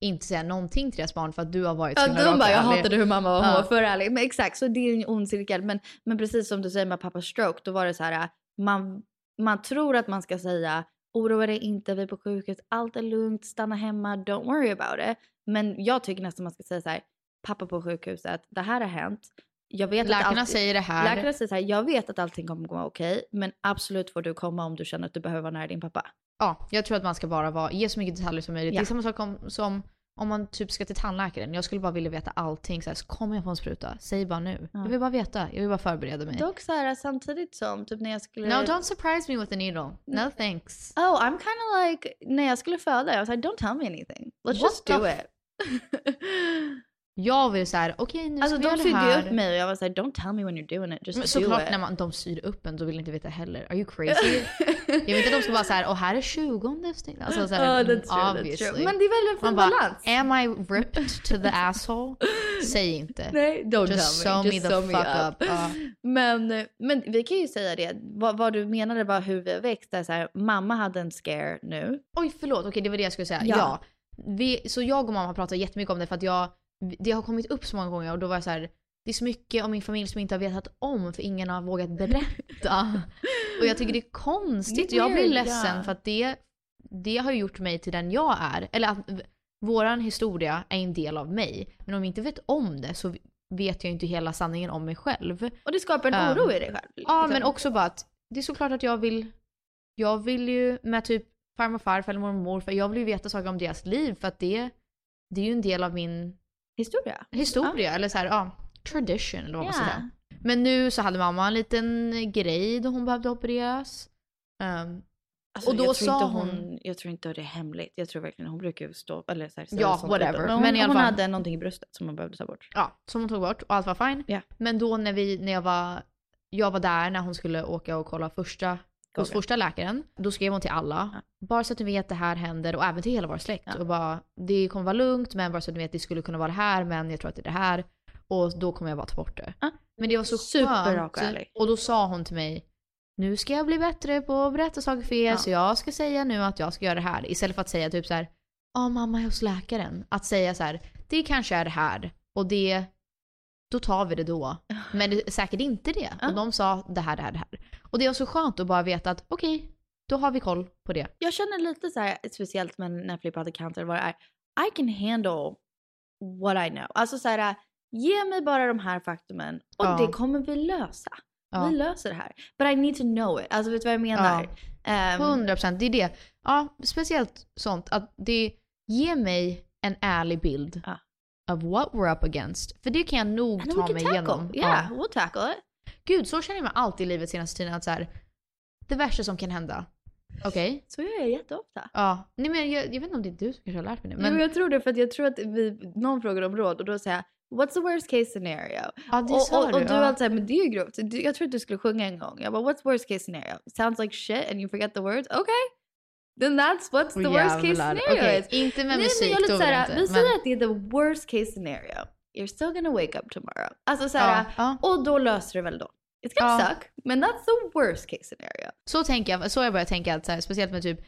inte säga någonting till deras barn för att du har varit så Ja, himla de bara, jag ärlig." hatade hur mamma var, Ja. var för ärlig. Men exakt, så det är en ond cirkel. Men, men precis som du säger med pappas stroke, då var det så här, man, man tror att man ska säga oroa dig inte, vi är på sjukhus, allt är lugnt, stanna hemma, don't worry about it. Men jag tycker nästan man ska säga så här, pappa på sjukhuset, det här har hänt. Jag vet att Läkarna allt, säger det här. Läkarna säger så här, jag vet att allting kommer gå okej, men absolut får du komma om du känner att du behöver vara nära din pappa. Ja, jag tror att man ska bara vara, ge så mycket detaljer som möjligt. Ja. Det är samma sak om, som om man typ ska till tandläkaren. Jag skulle bara vilja veta allting. Så, här, så kommer jag få en spruta? Säg bara nu. Ja. Jag vill bara veta. Jag vill bara förbereda mig. Dock så här samtidigt som typ när jag skulle... No, don't surprise me with a needle. No thanks. Oh, I'm kind of like, när jag skulle föda, jag var såhär, don't tell me anything. Let's What just do it. Jag vill så här, okej nu alltså ska vi de göra det sydde här. upp mig och jag var såhär, don't tell me when you're doing it, just Men do såklart it. när man, de syr upp en, då vill jag inte veta heller. Are you crazy? jag vill inte att de ska vara så här, och här är tjugonde steg. Alltså så här, Oh, that's true, that's obviously. true. Men det är väl en fin bara, balans? am I ripped to the asshole? Säg inte. Nej, don't Just tell me. me Just the sew me fuck up. up. Ja. Men, men vi kan ju säga det, vad, vad du menade var hur vi växte, är så här, mamma hade en scare nu. Oj förlåt, okej det var det jag skulle säga. Ja. Ja. Vi, så jag och mamma har pratat jättemycket om det för att jag, det har kommit upp så många gånger och då var jag så här, det är så mycket om min familj som jag inte har vetat om för ingen har vågat berätta. och jag tycker det är konstigt. Det är Jag blir ledsen ja. för att det, det har gjort mig till den jag är. Eller att våran historia är en del av mig. Men om jag inte vet om det så vet jag inte hela sanningen om mig själv. Och det skapar en Um, oro i dig själv. Ja, liksom. men också bara att det är såklart att jag vill, jag vill ju med typ farmor och farfar eller mormor och morfar, jag vill ju veta saker om deras liv för att det, det är ju en del av min Historia. historia, eller så här, ja, tradition eller vad man ska Ja. säga. Men nu så hade mamma en liten grej då hon behövde opereras. Um, Alltså, och då jag tror sa inte hon, Jag tror inte det är hemligt. Jag tror verkligen hon brukar stå, eller så här, Ja, sånt whatever. Men hon, Men i alla hon fall- hade någonting i bröstet som hon behövde ta bort. ja, som hon tog bort och allt var fine. Ja. Men då när, vi, när jag, var, jag var där när hon skulle åka och kolla första, hos Gången. första läkaren, då skrev hon till alla. Bara så att ni vet det här händer och även till hela vår släkt. Ja. Och bara, det kommer vara lugnt men bara så att ni vet det skulle kunna vara det här men jag tror att det är det här. Och då kommer jag bara ta bort det. Ja. Men det var så Superrak och skönt. ärlig. Och då sa hon till mig, nu ska jag bli bättre på att berätta saker för er Ja. så jag ska säga nu att jag ska göra det här. Istället för att säga typ så här, ja mamma är hos läkaren. Att säga så här, det kanske är det här och det, då tar vi det då. Men det säkert inte det. Ja. Och de sa det här, det här, det här. Och det var så skönt att bara veta att okej, då har vi koll på det. Jag känner lite så här, speciellt med när Filippa hade cancer, vad det är. I can handle what I know. Alltså så här, ge mig bara de här faktumen och Ja. det kommer vi lösa. Ja. Vi löser det här. But I need to know it. Alltså vet du vad jag menar? Ehm, 100 procent, det är det. ja, speciellt sånt att det ger mig en ärlig bild Ja. Of what we're up against. För det kan jag nog ta mig tackle. igenom. Yeah, Ja. we'll tackle it. Gud, så känner jag mig alltid i livet senaste tiden. Att så här, det värsta som kan hända. Okej? Så gör jag jätteofta. Ja. Nej, men jag, jag vet inte om det är du som kanske har lärt mig det. Men Men jag tror det för att jag tror att vi, någon frågar om råd och då säger jag What's the worst case scenario? ja, det Och, och, och du ja. alltid säger men det är ju grovt. Jag tror att du skulle sjunga en gång. Jag bara what's worst case scenario? Sounds like shit and you forget the words? Okay. Then that's what's the worst case scenario is. inte med Nej, men musik, jag då vill jag såhär, inte. Vi Men- säger att det är the worst case scenario. You're still gonna wake up tomorrow. Alltså såhär, Ja, och då löser du väl då. It's gonna Ja. suck, men that's the worst case scenario. Så tänker jag, så jag börjat tänka att så här, speciellt med typ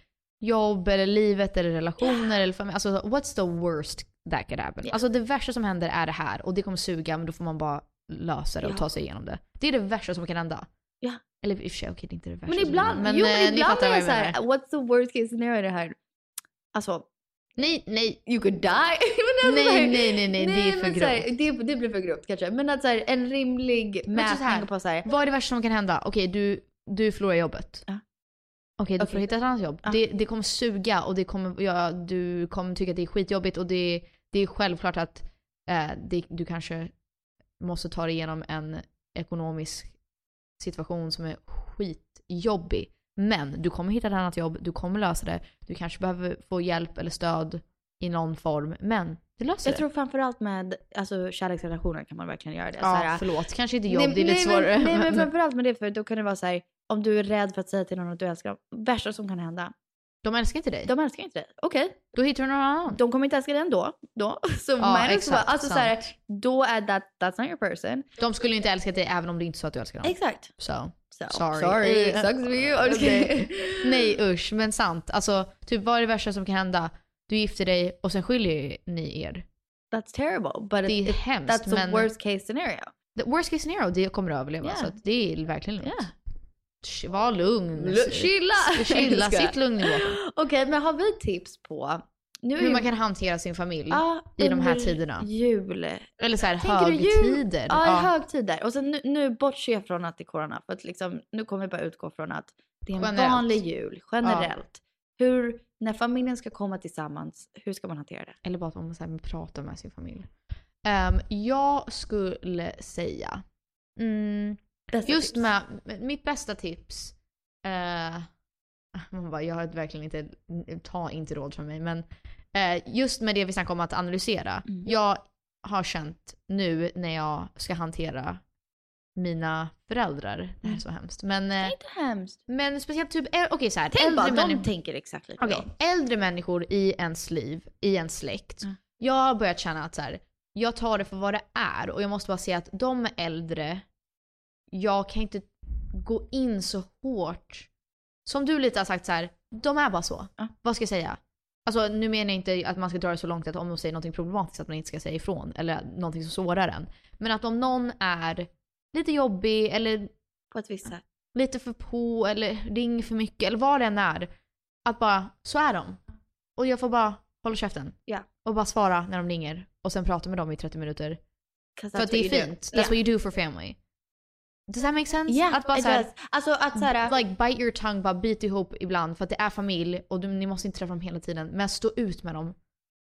jobb eller livet eller relationer eller familj. Alltså what's the worst that could happen? Yeah. Alltså det värsta som händer är det här och det kommer suga men då får man bara lösa det och Ja. ta sig igenom det. Det är det värsta som kan hända. Ja. Eller i och för sig, okej det är inte det värsta Men ibland, hända. jo, eh, men ni ibland är menar. såhär, what's the worst case scenario i det här? Alltså, Nej, nej. you could die. men alltså, Nej, här- nej, nej, nej, det är för men så här, grovt. det, det blir för grovt kanske. Men att så här, en rimlig Men mätning på så här, Vad är det värsta som kan hända? Okej, du, du förlorar jobbet. Ja. Okej, du Okej. får hitta ett annat jobb. Ja. Det, det kommer suga och det kommer, ja, du kommer tycka att det är skitjobbigt och det, det är självklart att eh, det, du kanske måste ta dig igenom en ekonomisk situation som är skitjobbig. Men du kommer hitta ett annat jobb, du kommer lösa det. Du kanske behöver få hjälp eller stöd i någon form, men du löser jag det. tror framförallt med alltså, kärleksrelationer kan man verkligen göra det. ja, så här, förlåt, kanske inte jobb, nej, det är lite nej, svårare. Men, nej men- framförallt med det för då kan det vara så här, om du är rädd för att säga till någon att du älskar dem, värsta som kan hända, de älskar inte dig. de älskar inte dig. Okej, Då hittar du någon annan. de kommer inte älska dig ändå. Då. Så Ja, exakt. Alltså så här, då är that, that's not your person. De skulle inte älska dig även om det inte är så att du älskar dem. Exakt. Så. So, Sorry. sorry. Eh, Sucks for you. Just nej. usch, men sant. Alltså, typ vad är det värsta som kan hända? Du gifter dig och sen skiljer ni er. That's terrible. But Det är it, it, hemskt, that's the men- worst case scenario. The worst case scenario, det kommer du överleva. Yeah. Så det är verkligen lugnt. Yeah. Var lugn. Lu- chilla! Chilla, sitt lugn i båten. Okej, men har vi tips på nu Hur ju- man kan hantera sin familj Ja, i de här tiderna. Jul. Eller så här högtider. Ja, Ja. högtider. Och sen nu, nu bortser jag från att det är corona. För att liksom, nu kommer vi bara utgå från att det är en Generellt. vanlig jul, generellt. Hur, när familjen ska komma tillsammans, hur ska man hantera det? Eller bara att man så här, pratar med sin familj. Ehm, jag skulle säga, mm, Bästa just tips. med mitt bästa tips. eh, man bara, jag har verkligen inte, ta inte råd från mig, men eh, just med det vi snackade om att analysera. Mm. Jag har känt nu när jag ska hantera mina föräldrar, det här är så hemskt, men, Det eh, är inte hemskt. men speciellt typ, eh, okej så här, Tänk bara, äldre de människor. tänker exakt lika Okej, bra. äldre människor i ens liv, i ens släkt. Mm. Jag har börjat känna att så här, jag tar det för vad det är och jag måste bara säga att de är äldre, jag kan inte gå in så hårt. Som du lite har sagt så här, de är bara så. Ja. Vad ska jag säga? Alltså nu menar jag inte att man ska dra det så långt att om de säger något problematiskt att man inte ska säga ifrån eller någonting som sårar en. Men att om någon är lite jobbig eller På ett visst sätt. lite för på eller ringer för mycket eller vad det än är. Att bara, så är de. Och jag får bara hålla käften. Ja. Och bara svara när de ringer. Och sen prata med dem i 30 minuter. För att det är fint. That's Yeah. what you do for family. Does that make sense? Yeah, att bara it så här, does. Alltså att så här, like bite your tongue, bara bit ihop ibland för att det är familj och du, ni måste inte träffa dem hela tiden. Men stå ut med dem.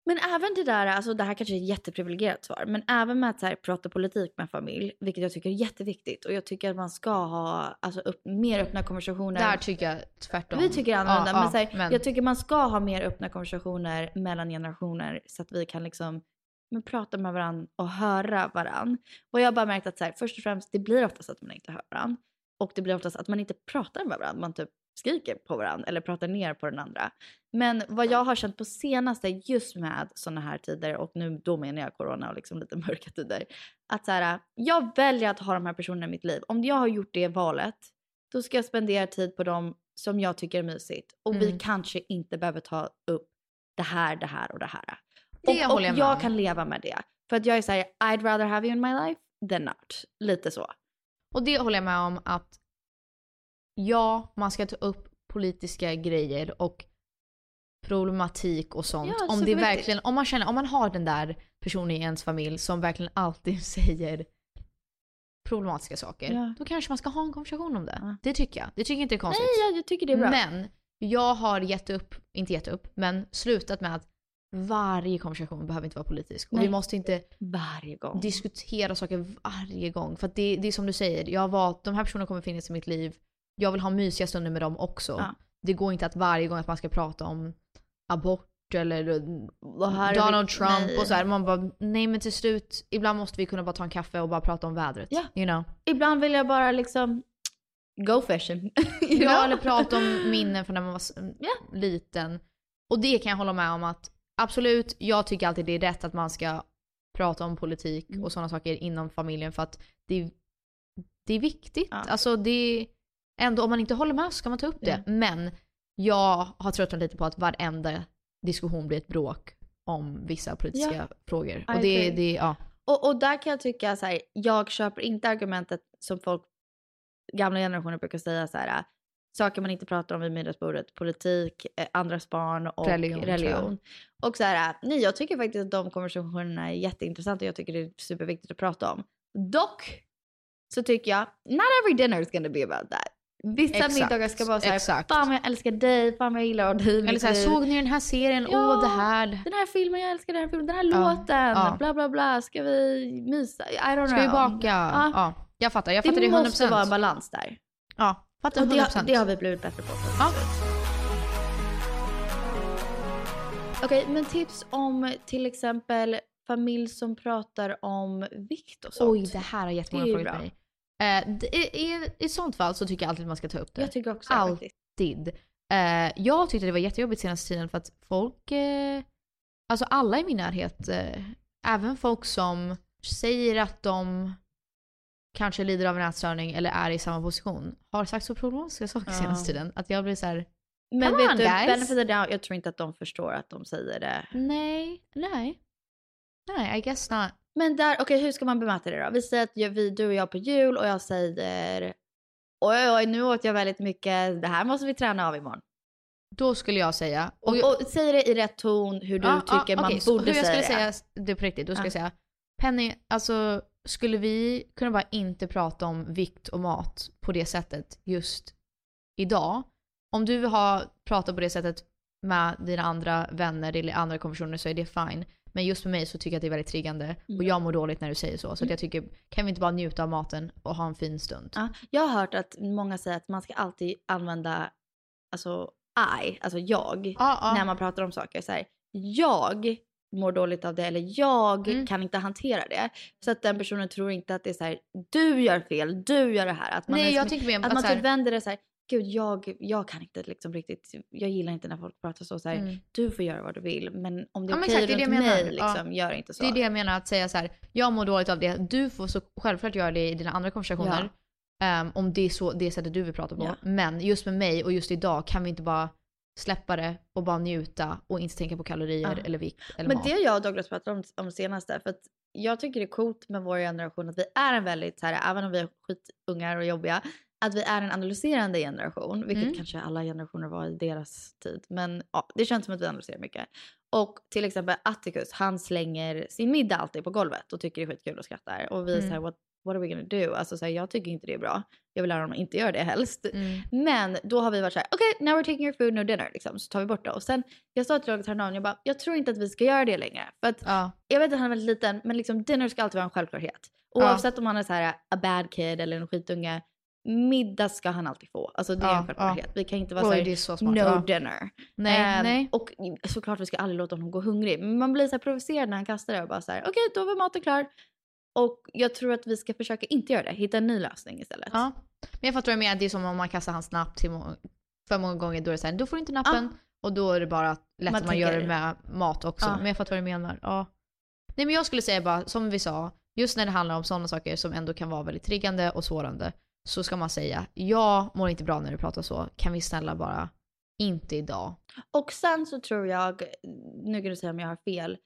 Men även det där, alltså det här kanske är ett jätteprivilegierat svar, men även med att så här, prata politik med familj, vilket jag tycker är jätteviktigt. Och jag tycker att man ska ha alltså, upp, mer öppna konversationer. Där tycker jag tvärtom. Vi tycker annorlunda, Ja, men, ja, så här, men- jag tycker man ska ha mer öppna konversationer mellan generationer så att vi kan liksom men, prata med varandra och höra varandra. Och jag har bara märkt att så här, först och främst, det blir oftast att man inte hör varandra. Och det blir oftast att man inte pratar med varandra, man typ skriker på varandra eller pratar ner på den andra. Men vad jag har känt på senaste just med sådana här tider och nu då menar jag corona och liksom lite mörka tider. Att så här, jag väljer att ha de här personerna i mitt liv. Om jag har gjort det valet, då ska jag spendera tid på dem som jag tycker är mysigt. Och vi Mm. kanske inte behöver ta upp det här, det här och det här. Det och, håller jag med jag kan leva med det. För att jag är såhär, I'd rather have you in my life than not. Lite så. Och det håller jag med om att ja, man ska ta upp politiska grejer och problematik och sånt. Ja, om det verkligen, om man känner, om man har den där personen i ens familj som verkligen alltid säger problematiska saker. Ja. Då kanske man ska ha en konversation om det. Ja. Det tycker jag. Det tycker jag inte är konstigt. Nej, jag tycker det är bra. Men jag har gett upp, inte gett upp, men slutat med att varje konversation behöver inte vara politisk. Och Nej. vi måste inte Varje gång. diskutera saker varje gång. För att det, det är som du säger, jag har valt, de här personerna kommer finnas i mitt liv. Jag vill ha mysiga stunder med dem också. Ja. Det går inte att varje gång att man ska prata om abort eller Och Donald vi- Trump nej. och så här. Man bara, nej men till slut, ibland måste vi kunna bara ta en kaffe och bara prata om vädret. Ja. You know? Ibland vill jag bara liksom go fishing. You Ja, eller prata om minnen från när man var Ja. liten. Och det kan jag hålla med om att absolut, jag tycker alltid det är rätt att man ska prata om politik Mm. och sådana saker inom familjen för att det är, det är viktigt. Ja. Alltså det ändå, om man inte håller med så ska man ta upp det. Men jag har tröttnat lite på att varenda diskussion blir ett bråk om vissa politiska Ja. frågor. Och det, det, ja. Och, och där kan jag tycka så här, jag köper inte argumentet som folk, gamla generationer brukar säga så här, saker man inte pratar om vid middagsbordet, politik, eh, andras barn och Religion, religion. Och så här, nej jag tycker faktiskt att de konversationerna är jätteintressanta och jag tycker det är superviktigt att prata om. Dock så tycker jag, not every dinner is gonna be about that. Vissa Exakt, middagar ska vara så här, exakt. fan vad jag älskar dig, fan vad jag gillar dig. Eller mitt så här, liv." såg ni den här serien? Åh Ja. det här. Den här filmen, jag älskar den här filmen, den här Ja, låten, ja. bla bla bla, ska vi mysa? I don't Ska vi know. baka? Ja. Ja. Jag fattar, jag fattar det, det 100%. måste vara en balans där. Ja, fattar Och 100%. det, det har vi blivit bättre på. Ja. Okej, men tips om till exempel familj som pratar om vikt och sånt. Oj, det här har jättemånga frågat mig. Eh, i, I ett sånt fall så tycker jag alltid att man ska ta upp det. Jag tycker också. Alltid. Eh, jag tyckte det var jättejobbigt senaste tiden för att folk, eh, alltså alla i min närhet, eh, även folk som säger att de kanske lider av en ätstörning eller är i samma position, har sagt så problematiska saker Ja. senaste tiden. Att jag blir så här, Men vet on, du, guys. benefit of doubt, jag tror inte att de förstår att de säger det. nej, nej. Nej, I guess not. Men där, okej hur ska man bemöta det då? Vi säger att vi, du och jag på jul och jag säger oj oj nu åt jag väldigt mycket, det här måste vi träna av imorgon. Då skulle jag säga, Och, och säger det i rätt ton hur du ja, tycker man okej, så borde hur jag säga skulle det. säga det på riktigt, då Ja. jag säga Penny, alltså skulle vi kunna bara inte prata om vikt och mat på det sättet just idag? Om du har pratat på det sättet med dina andra vänner eller andra konversationer så är det fine. Men just för mig så tycker jag att det är väldigt triggande och Mm. jag mår dåligt när du säger så. Så att jag tycker, kan vi inte bara njuta av maten och ha en fin stund? Ja, jag har hört att många säger att man ska alltid använda alltså I, alltså jag, Ja, ja. när man pratar om saker. Så här, jag mår dåligt av det eller jag Mm. kan inte hantera det. Så att den personen tror inte att det är så här, du gör fel, du gör det här. Att man, Nej, jag tycker att att man typ vänder det så här, gud jag, jag kan inte liksom riktigt, jag gillar inte när folk pratar så. så här, Mm. Du får göra vad du vill men om det är Ja, okej det runt jag menar. mig, Ja. liksom, gör inte så. Det är det jag menar, att säga så här, jag mår dåligt av det, du får så självklart göra det i dina andra konversationer. ehm, om det är så, det sättet du vill prata på. Ja. Men just med mig och just idag kan vi inte bara släppa det och bara njuta och inte tänka på kalorier Ja. eller vikt eller Men mat. det har jag och Douglas pratat om, om senaste. För att jag tycker det är coolt med vår generation att vi är en väldigt, så här, även om vi är skitungar och jobbiga, att vi är en analyserande generation. Vilket Mm. kanske alla generationer var i deras tid. Men ja, det känns som att vi analyserar mycket. Och till exempel Atticus, han slänger sin middag alltid på golvet och tycker det är skitkul och skrattar. Och vi är Mm. så här, what, what are we gonna do? Alltså så här, jag tycker inte det är bra. Jag vill lära honom att inte göra det helst. Mm. Men då har vi varit så här, okej, now we're taking your food, no dinner. Liksom, så tar vi bort det. Och sen, jag sa till Douglas häromdagen, jag bara, jag tror inte att vi ska göra det längre. För att Ja. jag vet att han är väldigt liten, men liksom dinner ska alltid vara en självklarhet. Ja. Oavsett om han är så här a bad kid eller en skitunge, middag ska han alltid få. Alltså det är Ja, en självklarhet. Vi kan inte vara Oj, så smart. no Ja. dinner. Nej, Ehm, nej. Och såklart vi ska aldrig låta honom gå hungrig. Men man blir så provocerad när han kastar det och bara så här, okej då var maten klar. Och jag tror att vi ska försöka inte göra det, hitta en ny lösning istället. Ja. Men jag fattar vad du menar, det är som om man kastar hans napp till må- för många gånger, då är det såhär, då får du inte nappen. Och då är det bara lätt Man att man gör det med mat också. Ja. Men jag fattar vad du menar. Ja. Nej men jag skulle säga bara, som vi sa, just när det handlar om sådana saker som ändå kan vara väldigt triggande och sårande, så ska man säga, jag mår inte bra när du pratar så, kan vi snälla bara inte idag. Och sen så tror jag, nu kan du säga om jag har fel,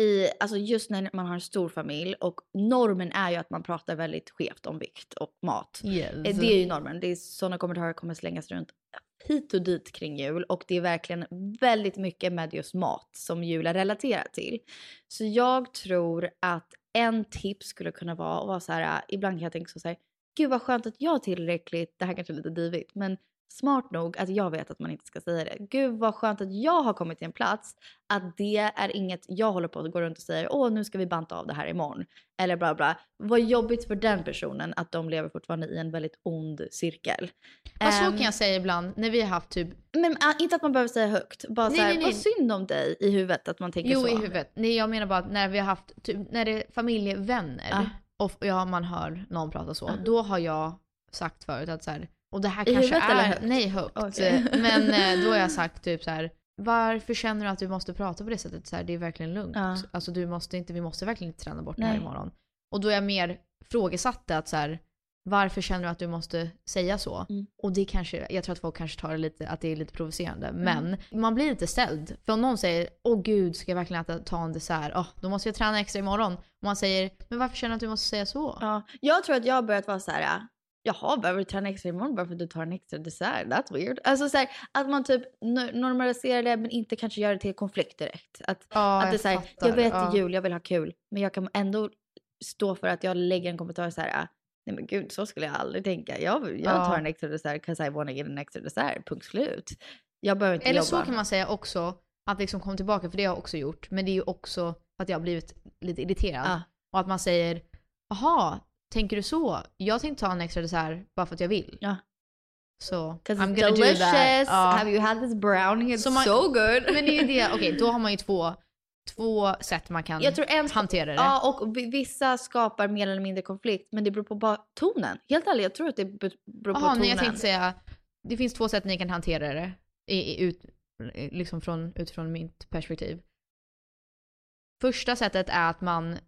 i, alltså just när man har en stor familj och normen är ju att man pratar väldigt skevt om vikt och mat. Yes. Eh, Det är ju normen. Det är sådana kommentarer kommer slängas runt hit och dit kring jul och det är verkligen väldigt mycket med just mat som jul är relaterat till. Så jag tror att en tips skulle kunna vara att vara så här, ibland kan jag tänka så här, gud vad skönt att jag är tillräckligt, det här kanske är lite divigt, men smart nog att jag vet att man inte ska säga det. Gud vad skönt att jag har kommit till en plats att det är inget jag håller på att gå runt och säger åh nu ska vi banta av det här imorgon. Eller bla bla. Vad jobbigt för den personen att de lever fortfarande i en väldigt ond cirkel. Ja, så Ehm, kan jag säga ibland när vi har haft typ, Men ah, inte att man behöver säga högt. Bara Nej, så här, nej, vad synd om dig i huvudet att man tänker jo så. i huvudet. Nej jag menar bara att när vi har haft, typ, när det är familjevänner Ja. och ja, man hör någon prata så, Ja. då har jag sagt förut att så här, och det här I kanske är, högt? nej högt. Okej. Men eh, då har jag sagt typ så här, varför känner du att du måste prata på det sättet? Så här, det är verkligen lugnt. Ja. Alltså du måste inte, vi måste verkligen inte träna bort det Nej. här imorgon. Och då är jag mer frågesatte att så här, varför känner du att du måste säga så? Mm. Och det kanske, jag tror att folk kanske tar det lite, att det är lite provocerande. Mm. Men man blir lite ställd. För om någon säger, åh gud, ska jag verkligen äta, ta en dessert? Åh, då måste jag träna extra imorgon. Och man säger, men varför känner du att du måste säga så? Ja, jag tror att jag har börjat vara så här. Jaha, behöver du träna extra imorgon bara för att du tar en extra dessert? That's weird. Alltså så här, att man typ no- normaliserar det men inte kanske gör det till konflikt direkt. Att, Ja, att det är så här, jag vet är jul, jag vill ha kul. Men jag kan ändå stå för att jag lägger en kommentar så här. "Ah, Nej men gud, så skulle jag aldrig tänka. Jag, jag Ja. tar en extra dessert 'cause I wanna get an extra dessert. Punkt slut. Jag behöver inte Eller jobba. så kan man säga också, att liksom kom tillbaka, för det har jag också gjort. Men det är ju också att jag har blivit lite irriterad. Ja. Och att man säger, jaha, tänker du så? Jag tänkte ta en extra dessert bara för att jag vill. Ja. Så, 'Cause I'm gonna do delicious. that. Ja. Have you had this brownie? It's Så man- so good. Men det är ju det, okej då har man ju två, två sätt man kan Jag tror en hantera det. Ja, och vi- vissa skapar mer eller mindre konflikt, men det beror på bara tonen. Helt ärligt, jag tror att det be- beror på Jaha, tonen. nej jag tänkte säga, det finns två sätt ni kan hantera det. I, i, ut, liksom från, utifrån mitt perspektiv. Första sättet är att man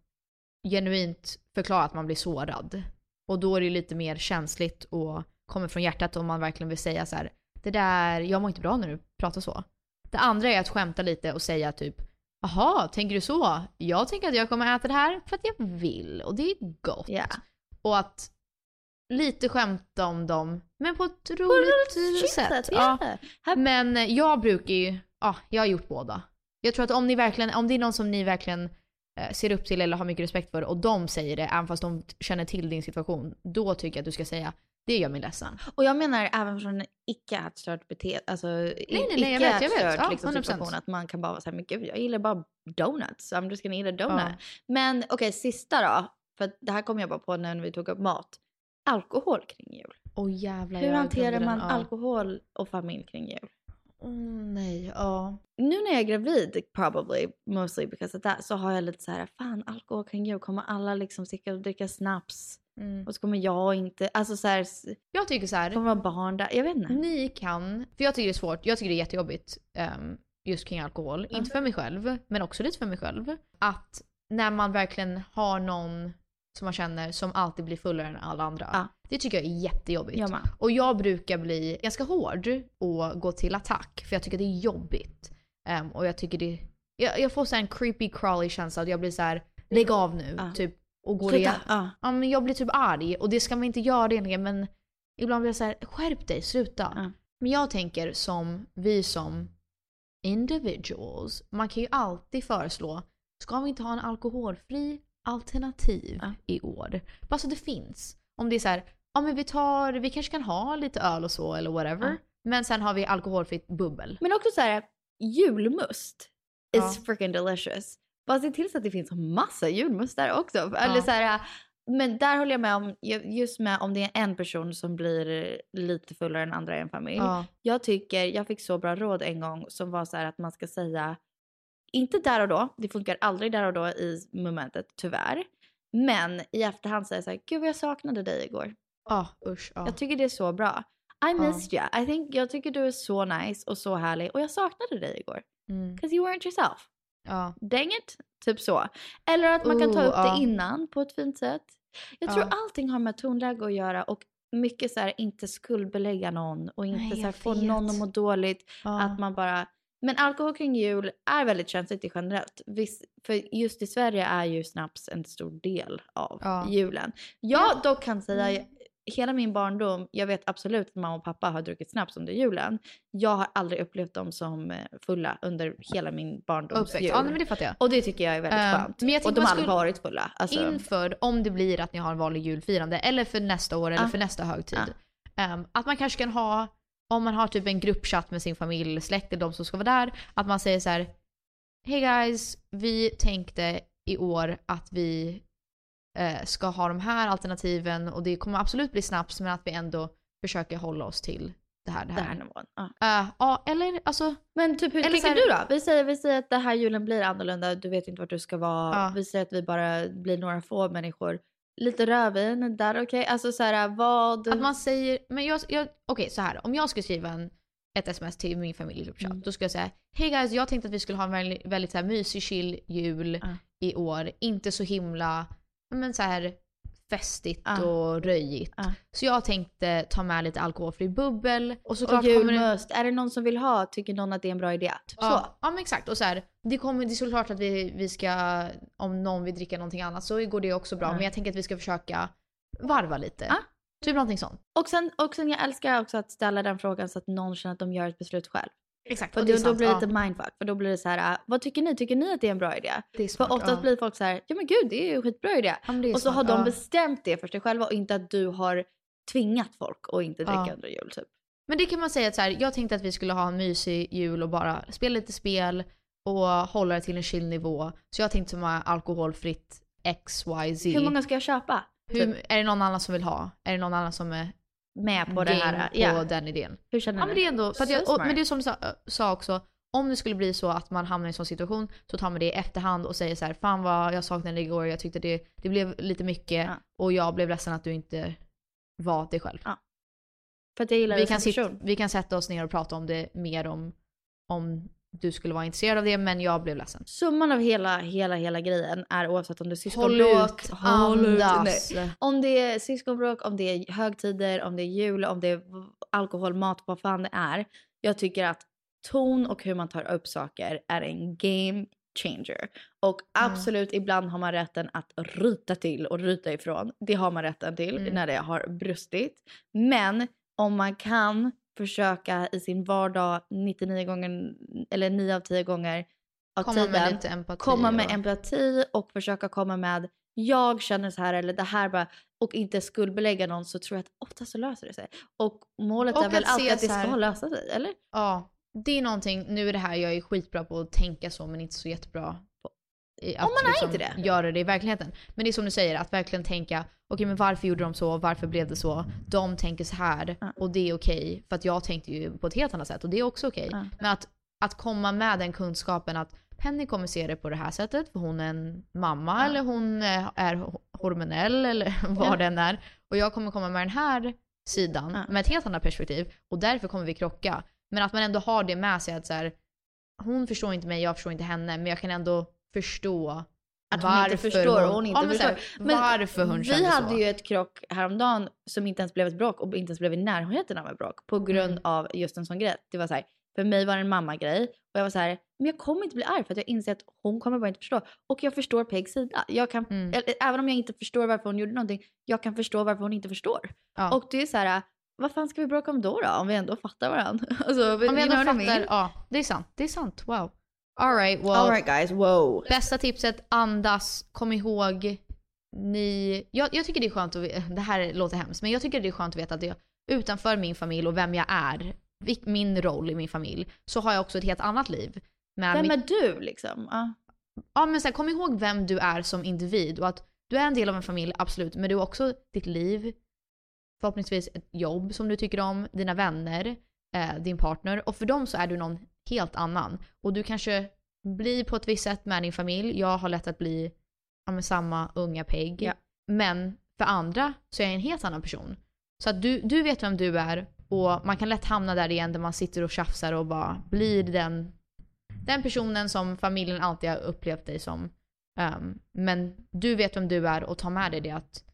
genuint förklarar att man blir sårad. Och då är det lite mer känsligt och kommer från hjärtat om man verkligen vill säga så här. Det där, jag mår inte bra när du pratar så. Det andra är att skämta lite och säga typ Jaha, tänker du så? Jag tänker att jag kommer äta det här för att jag vill och det är gott. Ja. Och att lite skämta om dem, men på ett roligt, chill sätt. ja. Men jag brukar ju, ja, jag har gjort båda. Jag tror att om ni verkligen, om det är någon som ni verkligen ser upp till eller har mycket respekt för och de säger det, även fast de känner till din situation, då tycker jag att du ska säga det gör mig ledsen. Och jag menar även från en icke-ätstört beteende, alltså nej, nej, nej, jag vet, jag vet. Ja, liksom, 100%. situation, att man kan bara vara så här, men gud, jag gillar bara donuts, I'm just gonna eat a donut. Ja. Men okej, sista då, för det här kom jag bara på när vi tog upp mat. Alkohol kring jul. Åh jävlar, Hur hanterar man den. Ja. alkohol och familj kring jul? Nej, ja. nu när jag är gravid, probably, mostly because of that, så har jag lite så här, fan alkohol kring jul, kommer alla liksom sticka och dricka snaps? Mm. Och så kommer jag inte, alltså så här, Jag tycker så här. kommer vara barn där, jag vet inte. Ni kan, för jag tycker det är svårt, jag tycker det är jättejobbigt um, just kring alkohol. Ja. Inte för mig själv, men också lite för mig själv. Att när man verkligen har någon som man känner som alltid blir fullare än alla andra. Ja. Det tycker jag är jättejobbigt. Jag. Och jag brukar bli ganska hård och gå till attack för jag tycker det är jobbigt. Ehm, och jag tycker det, jag, jag får så en creepy crawly känsla att jag blir så här: lägg av nu, Ja. typ. Och går Sluta, ja. Ja men jag blir typ arg och det ska man inte göra egentligen men ibland blir jag så här: skärp dig, sluta. Men jag tänker som vi som individuals, man kan ju alltid föreslå, ska vi inte ha en alkoholfri alternativ Ja. i år? Bara så det finns. Om det är så här, ja men vi tar, vi kanske kan ha lite öl och så eller whatever. Ja. Men sen har vi alkoholfritt bubbel. Men också så här, julmust Ja. is freaking delicious. Bara se till så att det finns massa julmust där också. Ja. Eller så här, men där håller jag med om, just med om det är en person som blir lite fullare än andra i en familj. Ja. Jag tycker, jag fick så bra råd en gång som var så här att man ska säga, inte där och då, det funkar aldrig där och då i momentet tyvärr. Men i efterhand säga så här, gud vad jag saknade dig igår. Ja, usch. Ja. Jag tycker det är så bra. I missed you. I think, jag tycker du är så nice och så härlig och jag saknade dig igår. Mm. Cause you weren't yourself. ja. Dang it. Typ så. Eller att man kan ta Oh, upp det innan på ett fint sätt. Jag tror allting har med tonläge att göra och mycket så här inte skuldbelägga någon och inte Nej, så här jag få vet. någon att må dåligt. Att man bara... Men alkohol kring jul är väldigt känsligt generellt. Viss, för just i Sverige är ju snaps en stor del av Ja. julen. Jag Ja. dock kan säga, hela min barndom, jag vet absolut att mamma och pappa har druckit snaps under julen. Jag har aldrig upplevt dem som eh, fulla under hela min barndoms Uppväxt. jul. Ja, men det fattar jag. Och det tycker jag är väldigt Eh, skönt. men jag och de har aldrig varit fulla. Alltså, Inför, om det blir att ni har en vanlig julfirande, eller för nästa år eller Ja. för nästa högtid. Ja. ehm, att man kanske kan ha, om man har typ en gruppchatt med sin familj, släkt eller de som ska vara där, att man säger så här. Hey guys, vi tänkte i år att vi eh, ska ha de här alternativen och det kommer absolut bli snaps men att vi ändå försöker hålla oss till det här, det Den här. här nivån. Ja. Eh, Ja, eller alltså, Men typ hur tänker du då? Vi säger, vi säger att det här julen blir annorlunda, du vet inte vart du ska vara. Ja. Vi säger att vi bara blir några få människor. Lite rödvin, där okej? Alltså så här, vad... att man säger, men jag, jag okej så här om jag skulle skriva en, ett sms till min familj i Mm. då skulle jag säga Hej guys, jag tänkte att vi skulle ha en väldigt, väldigt så här mysig chill jul Ja. i år, inte så himla, men så här festigt Ja. och röjigt. Ja. Så jag tänkte ta med lite alkoholfri bubbel och och såklart det... julmust, är det någon som vill ha? Tycker någon att det är en bra idé? Typ så. Ja, ja men exakt. Och så här, det, kommer, det är såklart att vi, vi ska, om någon vill dricka någonting annat så går det också bra. Ja. Men jag tänker att vi ska försöka varva lite. Ja. Typ någonting sånt. Och, sen, och sen jag älskar också att ställa den frågan så att någon känner att de gör ett beslut själv. Exakt. För och det då, är då sant. blir det ja. lite mindfuck. För då blir det så här, äh, vad tycker ni? Tycker ni att det är en bra idé? Det är För smart, oftast ja. blir folk så här, ja men gud det är ju en skitbra idé. Ja, Och så smart, har de bestämt det för sig själva och inte att du har tvingat folk att inte dricka under jul typ. Men det kan man säga att så här, jag tänkte att vi skulle ha en mysig jul och bara spela lite spel och hålla det till en chill nivå. Så jag tänkte med alkoholfritt XYZ. Hur många ska jag köpa? Hur, Typ, är det någon annan som vill ha? Är det någon annan som är med på det här? på Ja. den idén? Hur känner Ja ni? men det är ändå, för jag, och, men det är som du sa, sa också, om det skulle bli så att man hamnar i en sån situation så tar man det i efterhand och säger så här, fan vad jag saknade dig igår, jag tyckte det, det blev lite mycket Ja. och jag blev ledsen att du inte var dig själv. Ja. För att jag gillar vi, kan sitta, vi kan sätta oss ner och prata om det mer om, om du skulle vara intresserad av det, men jag blev ledsen. Summan av hela, hela, hela grejen är oavsett om det är syskonbråk, ut, ut, andas. nej. Om det är syskonbråk, om det är högtider, om det är jul, om det är alkohol, mat, vad fan det är. Jag tycker att ton och hur man tar upp saker är en game changer. Och Mm. absolut, ibland har man rätten att ryta till och ryta ifrån. Det har man rätten till Mm. när det har brustit. Men om man kan försöka i sin vardag 99 gånger, eller 9 av 10 gånger av Komma med tiden lite empati. komma med och- empati och försöka komma med jag känner så här eller det här bara och inte skuldbelägga någon så tror jag att ofta så löser det sig. Och målet Och är väl alltid att det ska lösa sig, eller? Ja, det är någonting, nu är det här, jag är skitbra på att tänka så men inte så jättebra att Om man är inte det. göra det i verkligheten. Men det är som du säger, att verkligen tänka, okej men varför gjorde de så, varför blev det så? De tänker så här och det är okej, för att jag tänkte ju på ett helt annat sätt och det är också okej. Ja. Men att, att komma med den kunskapen att Penny kommer se det på det här sättet för hon är en mamma Ja. eller hon är, är ho- hormonell eller vad den är. Och jag kommer komma med den här sidan med ett helt annat perspektiv och därför kommer vi krocka. Men att man ändå har det med sig att så här, hon förstår inte mig, jag förstår inte henne, men jag kan ändå förstå Att hon inte förstår och hon inte ja, men förstår. Men varför hon Vi hade så. ju ett krock häromdagen som inte ens blev ett bråk och inte ens blev i närheten av ett bråk på grund Mm. av just en sån grej. Det var så här, för mig var det en mammagrej och jag var så här, men jag kommer inte bli arg för att jag inser att hon kommer bara inte förstå. Och jag förstår Pegs sida. Jag kan, Mm. Även om jag inte förstår varför hon gjorde någonting, jag kan förstå varför hon inte förstår. Ja. Och det är så här, vad fan ska vi bråka om då då? Om vi ändå fattar varandra. Alltså, Om vi ändå fattar, ja det är sant, det är sant, wow. Alright, well. All right guys, wow. Bästa tipset, andas, kom ihåg, ni... Jag, jag tycker det är skönt att det här låter hemskt, men jag tycker det är skönt att veta att jag utanför min familj och vem jag är, min roll i min familj, så har jag också ett helt annat liv. Med Vem mitt, är du liksom? Ja. ja, men så här, kom ihåg vem du är som individ och att du är en del av en familj, absolut, men du har också ditt liv, förhoppningsvis ett jobb som du tycker om, dina vänner, eh, din partner och för dem så är du någon helt annan. Och du kanske blir på ett visst sätt med din familj, jag har lätt att bli ja, med samma unga Peg. Ja. Men för andra så är jag en helt annan person. Så att du, du vet vem du är och man kan lätt hamna där igen där man sitter och tjafsar och bara blir den, den personen som familjen alltid har upplevt dig som. Ehm, men du vet vem du är och ta med dig det att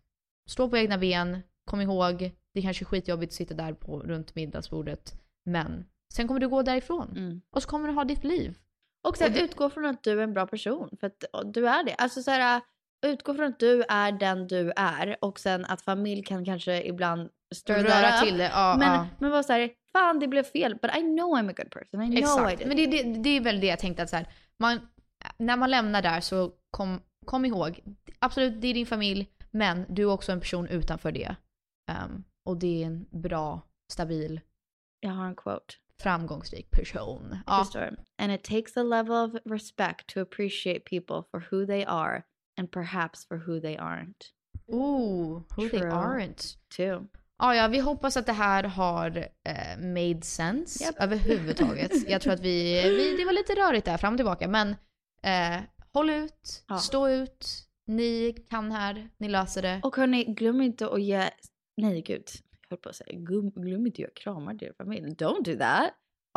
stå på egna ben, kom ihåg, det är kanske är skitjobbigt att sitta där på, runt middagsbordet, men sen kommer du gå därifrån. Mm. Och så kommer du ha ditt liv. Och sen Och utgå från att du är en bra person. För att du är det. Alltså så här, utgå från att du är den du är. Och sen att familj kan kanske ibland stir Röra till det, ja, men, ja. men var så här, fan det blev fel. But I know I'm a good person. I know I Exakt. did. Men det, det, det är väl det jag tänkte att så här, man, när man lämnar där så kom, kom ihåg, absolut det är din familj, men du är också en person utanför det. Ehm, och det är en bra, stabil Jag har en quote. Framgångsrik person. Ja. Det står And it takes a level of respect to appreciate people for who they are and perhaps for who they aren't. Ooh, who they True. aren't. Too. Ja, ja, vi hoppas att det här har eh, made sense Japp. överhuvudtaget. Jag tror att vi, vi, det var lite rörigt där fram och tillbaka, men eh, håll ut, Ja. stå ut, ni kan här, ni löser det. Och hörni, glöm inte att ge... Nej gud, höll på att säga. Glöm, glöm inte att ge kramar er familj. Don't do that.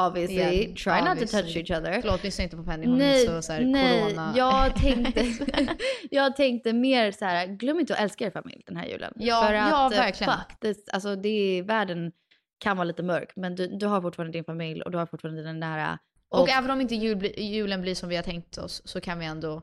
Obviously. Yeah, Try not to touch obviously. each other. Förlåt, lyssna inte på Penny, hon är Nej, så, så här, nej corona. jag, tänkte, jag tänkte mer så här, glöm inte att älska er familj den här julen. Ja, För att, ja, eh, verkligen. Fuck, det, alltså det är, världen kan vara lite mörk, men du, du har fortfarande din familj och du har fortfarande den nära. och, även om inte jul, julen blir som vi har tänkt oss så kan vi ändå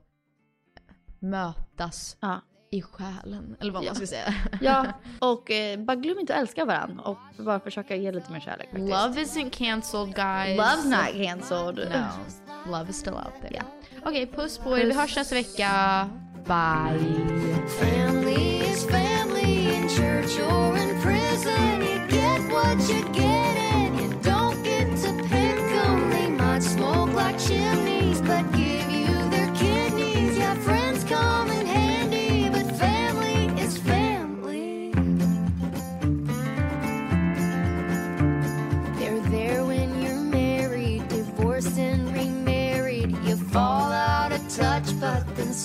mötas Ja. I själen. Eller vad Ja. man ska säga. Ja, och eh, bara glöm inte att älska varandra och bara försöka ge lite mer kärlek faktiskt. Love isn't cancelled guys. Love's not cancelled. No, love is still out there. Ja. Okej, puss på er. Vi hörs nästa vecka. Bye. Family is family in church or in prison. You get what you get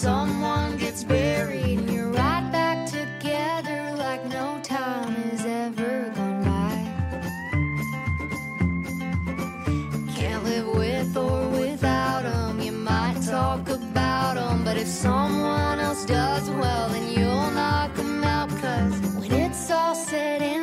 someone gets buried, and you're right back together like no time has ever gone by. Can't live with or without 'em. You might talk about 'em, but if someone else does, well, then you'll knock 'em out. Cause when it's all said and